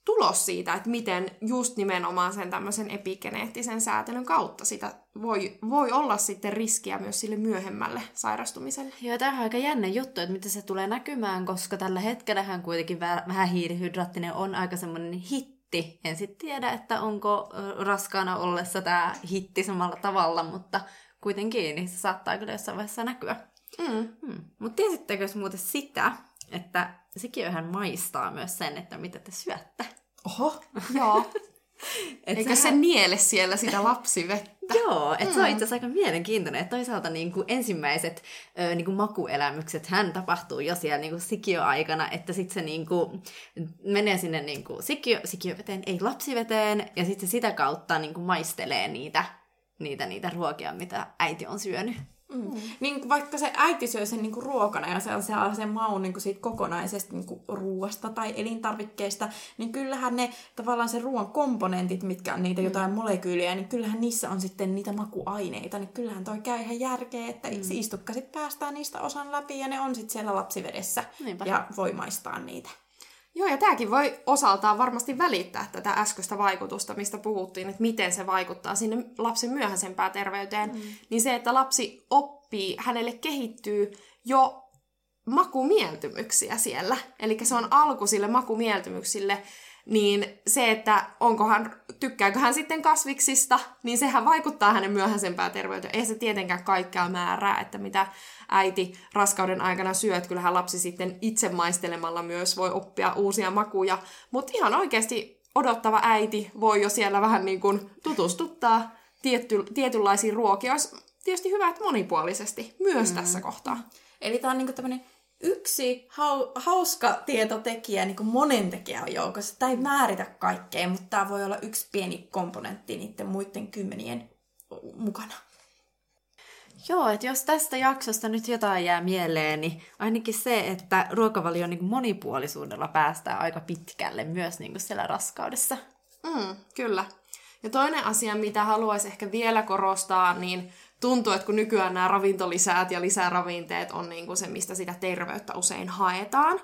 tulos siitä, että miten just nimenomaan sen tämmöisen epigeneettisen säätelyn kautta sitä voi, voi olla sitten riskiä myös sille myöhemmälle sairastumiselle. Joo, tämä on aika jännä juttu, että miten se tulee näkymään, koska tällä hetkellähän kuitenkin vähän hiirihydraattinen on aika semmoinen hit hitti. En sitten tiedä, että onko raskaana ollessa tämä hitti samalla tavalla, mutta kuitenkin niin se saattaa kyllä jossain vaiheessa näkyä. Mm. Hmm. Mutta tiesittekö muuten sitä, että sikiöhän maistaa myös sen, että mitä te syötte? Oho, joo. Et Eikä sehän... se niele siellä sitä lapsivettä. Joo, että mm. se on mm. itse asiassa aika mielenkiintoinen. Että toisaalta niin kuin ensimmäiset ö, niin kuin makuelämykset hän tapahtuu jo siellä niin kuin sikioaikana, että sitten se niin kuin, menee sinne niin kuin sikio, sikioveteen, ei lapsiveteen, ja sitten se sitä kautta niin kuin maistelee niitä, niitä, niitä ruokia, mitä äiti on syönyt. Mm. Niin vaikka se äiti syö sen niinku ruokana ja se saa sen maun niinku siitä kokonaisesta niinku ruuasta tai elintarvikkeista, niin kyllähän ne tavallaan se ruoan komponentit, mitkä on niitä jotain molekyyliä, niin kyllähän niissä on sitten niitä makuaineita. Niin kyllähän toi käy ihan järkeä, että mm. istukka sitten päästään niistä osan läpi ja ne on sitten siellä lapsivedessä Niinpä. ja voi maistaa niitä. Joo, ja tämäkin voi osaltaan varmasti välittää tätä äskeistä vaikutusta, mistä puhuttiin, että miten se vaikuttaa sinne lapsen myöhäisempään terveyteen. Mm. Niin se, että lapsi oppii, hänelle kehittyy jo makumieltymyksiä siellä. Eli se on alku sille makumieltymyksille, niin se, että onkohan, tykkääkö hän sitten kasviksista, niin sehän vaikuttaa hänen myöhäisempään terveyteen. Ei se tietenkään kaikkea määrää, että mitä äiti raskauden aikana syöt. Kyllähän lapsi sitten itse maistelemalla myös voi oppia uusia makuja. Mutta ihan oikeasti odottava äiti voi jo siellä vähän niin kuin tutustuttaa tietty, tietynlaisiin ruokia. Olisi tietysti hyvä, että monipuolisesti myös mm. tässä kohtaa. Eli tämä on niin tämmöinen yksi hau, hauska tietotekijä niin kuin monen tekijän joukossa. Tämä ei määritä kaikkea, mutta tämä voi olla yksi pieni komponentti niiden muiden kymmenien mukana. Joo, että jos tästä jaksosta nyt jotain jää mieleen, niin ainakin se, että ruokavalion niin monipuolisuudella päästään aika pitkälle myös niin kuin siellä raskaudessa. Mm, kyllä. Ja toinen asia, mitä haluaisin ehkä vielä korostaa, niin tuntuu, että kun nykyään nämä ravintolisät ja lisäravinteet on niin kuin se, mistä sitä terveyttä usein haetaan,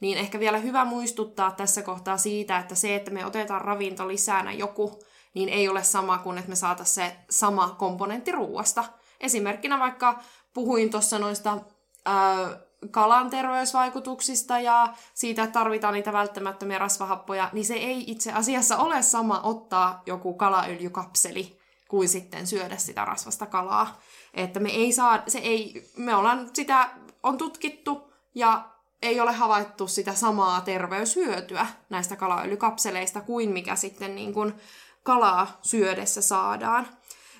niin ehkä vielä hyvä muistuttaa tässä kohtaa siitä, että se, että me otetaan ravintolisänä joku, niin ei ole sama kuin, että me saataisiin se sama komponentti ruuasta. Esimerkkinä vaikka puhuin tuossa noista ää, kalan terveysvaikutuksista ja siitä, että tarvitaan niitä välttämättömiä rasvahappoja, niin se ei itse asiassa ole sama ottaa joku kalaöljykapseli kuin sitten syödä sitä rasvasta kalaa. Että me ei saa, se ei, me ollaan sitä, on tutkittu ja ei ole havaittu sitä samaa terveyshyötyä näistä kalaöljykapseleista kuin mikä sitten niin kuin kalaa syödessä saadaan.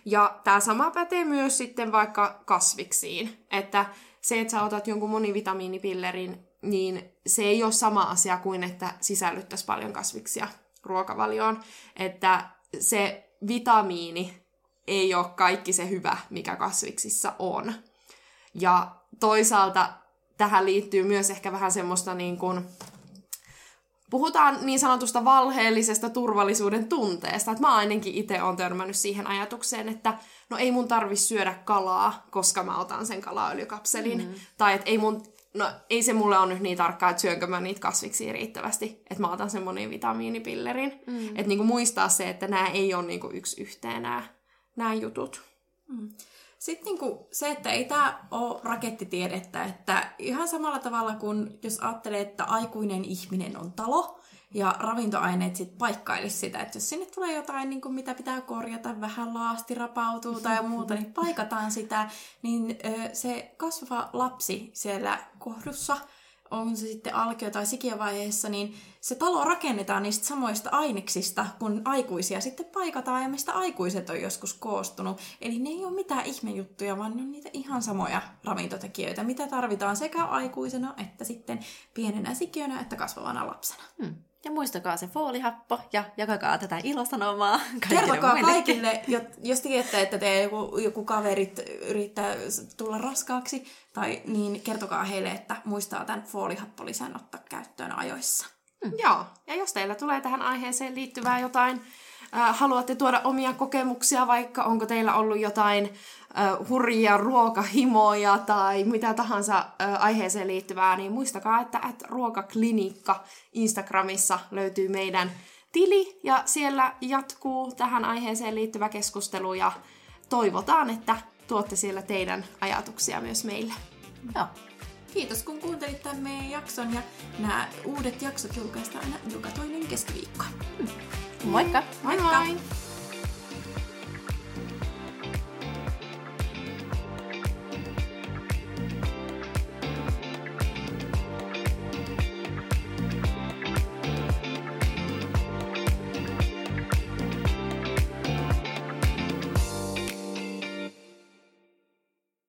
Ja tämä sama pätee myös sitten vaikka kasviksiin, että se, että sä otat jonkun monivitamiinipillerin, niin se ei ole sama asia kuin, että sisällyttäisi paljon kasviksia ruokavalioon. Että se vitamiini ei ole kaikki se hyvä, mikä kasviksissa on. Ja toisaalta tähän liittyy myös ehkä vähän semmoista niin kuin, puhutaan niin sanotusta valheellisesta turvallisuuden tunteesta. Että mä ainakin itse olen törmännyt siihen ajatukseen, että no ei mun tarvi syödä kalaa, koska mä otan sen kalaöljykapselin. Mm-hmm. Tai että ei mun no ei se mulle ole nyt niin tarkkaa, että syönkö mä niitä kasviksia riittävästi, että mä otan sen monivitamiinipillerin. Mm. Että niinku muistaa se, että nämä ei ole niinku yksi yhteen nämä, nämä jutut. Mm. Sitten niinku se, että ei tämä ole rakettitiedettä, että ihan samalla tavalla kuin jos ajattelee, että aikuinen ihminen on talo, ja ravintoaineet sitten paikkailisi sitä, että jos sinne tulee jotain, niin kuin mitä pitää korjata, vähän laasti rapautuu tai muuta, niin paikataan sitä, niin se kasvava lapsi siellä kohdussa, on se sitten alkio- tai sikiövaiheessa, niin se talo rakennetaan niistä samoista aineksista, kun aikuisia sitten paikataan ja mistä aikuiset on joskus koostunut. Eli ne ei ole mitään ihmejuttuja, vaan ne on niitä ihan samoja ravintotekijöitä, mitä tarvitaan sekä aikuisena että sitten pienenä sikiönä että kasvavana lapsena. Hmm. Ja muistakaa se foolihappo ja jakakaa tätä ilosanomaa Kertokaa muillekin. kaikille, jos tiedätte, että te joku, joku kaverit yrittää tulla raskaaksi, tai niin kertokaa heille, että muistaa tämän foolihappolisän ottaa käyttöön ajoissa. Mm. Joo, ja jos teillä tulee tähän aiheeseen liittyvää jotain, äh, haluatte tuoda omia kokemuksia, vaikka onko teillä ollut jotain äh, hurjia ruokahimoja tai mitä tahansa äh, aiheeseen liittyvää, niin muistakaa, että at ruokaklinikka Instagramissa löytyy meidän tili ja siellä jatkuu tähän aiheeseen liittyvä keskustelu ja toivotaan, että tuotte siellä teidän ajatuksia myös meille. Joo. Kiitos kun kuuntelit tämän meidän jakson ja nämä uudet jaksot julkaistaan aina joka toinen keskiviikko. Moikka! Moikka! moi. moi.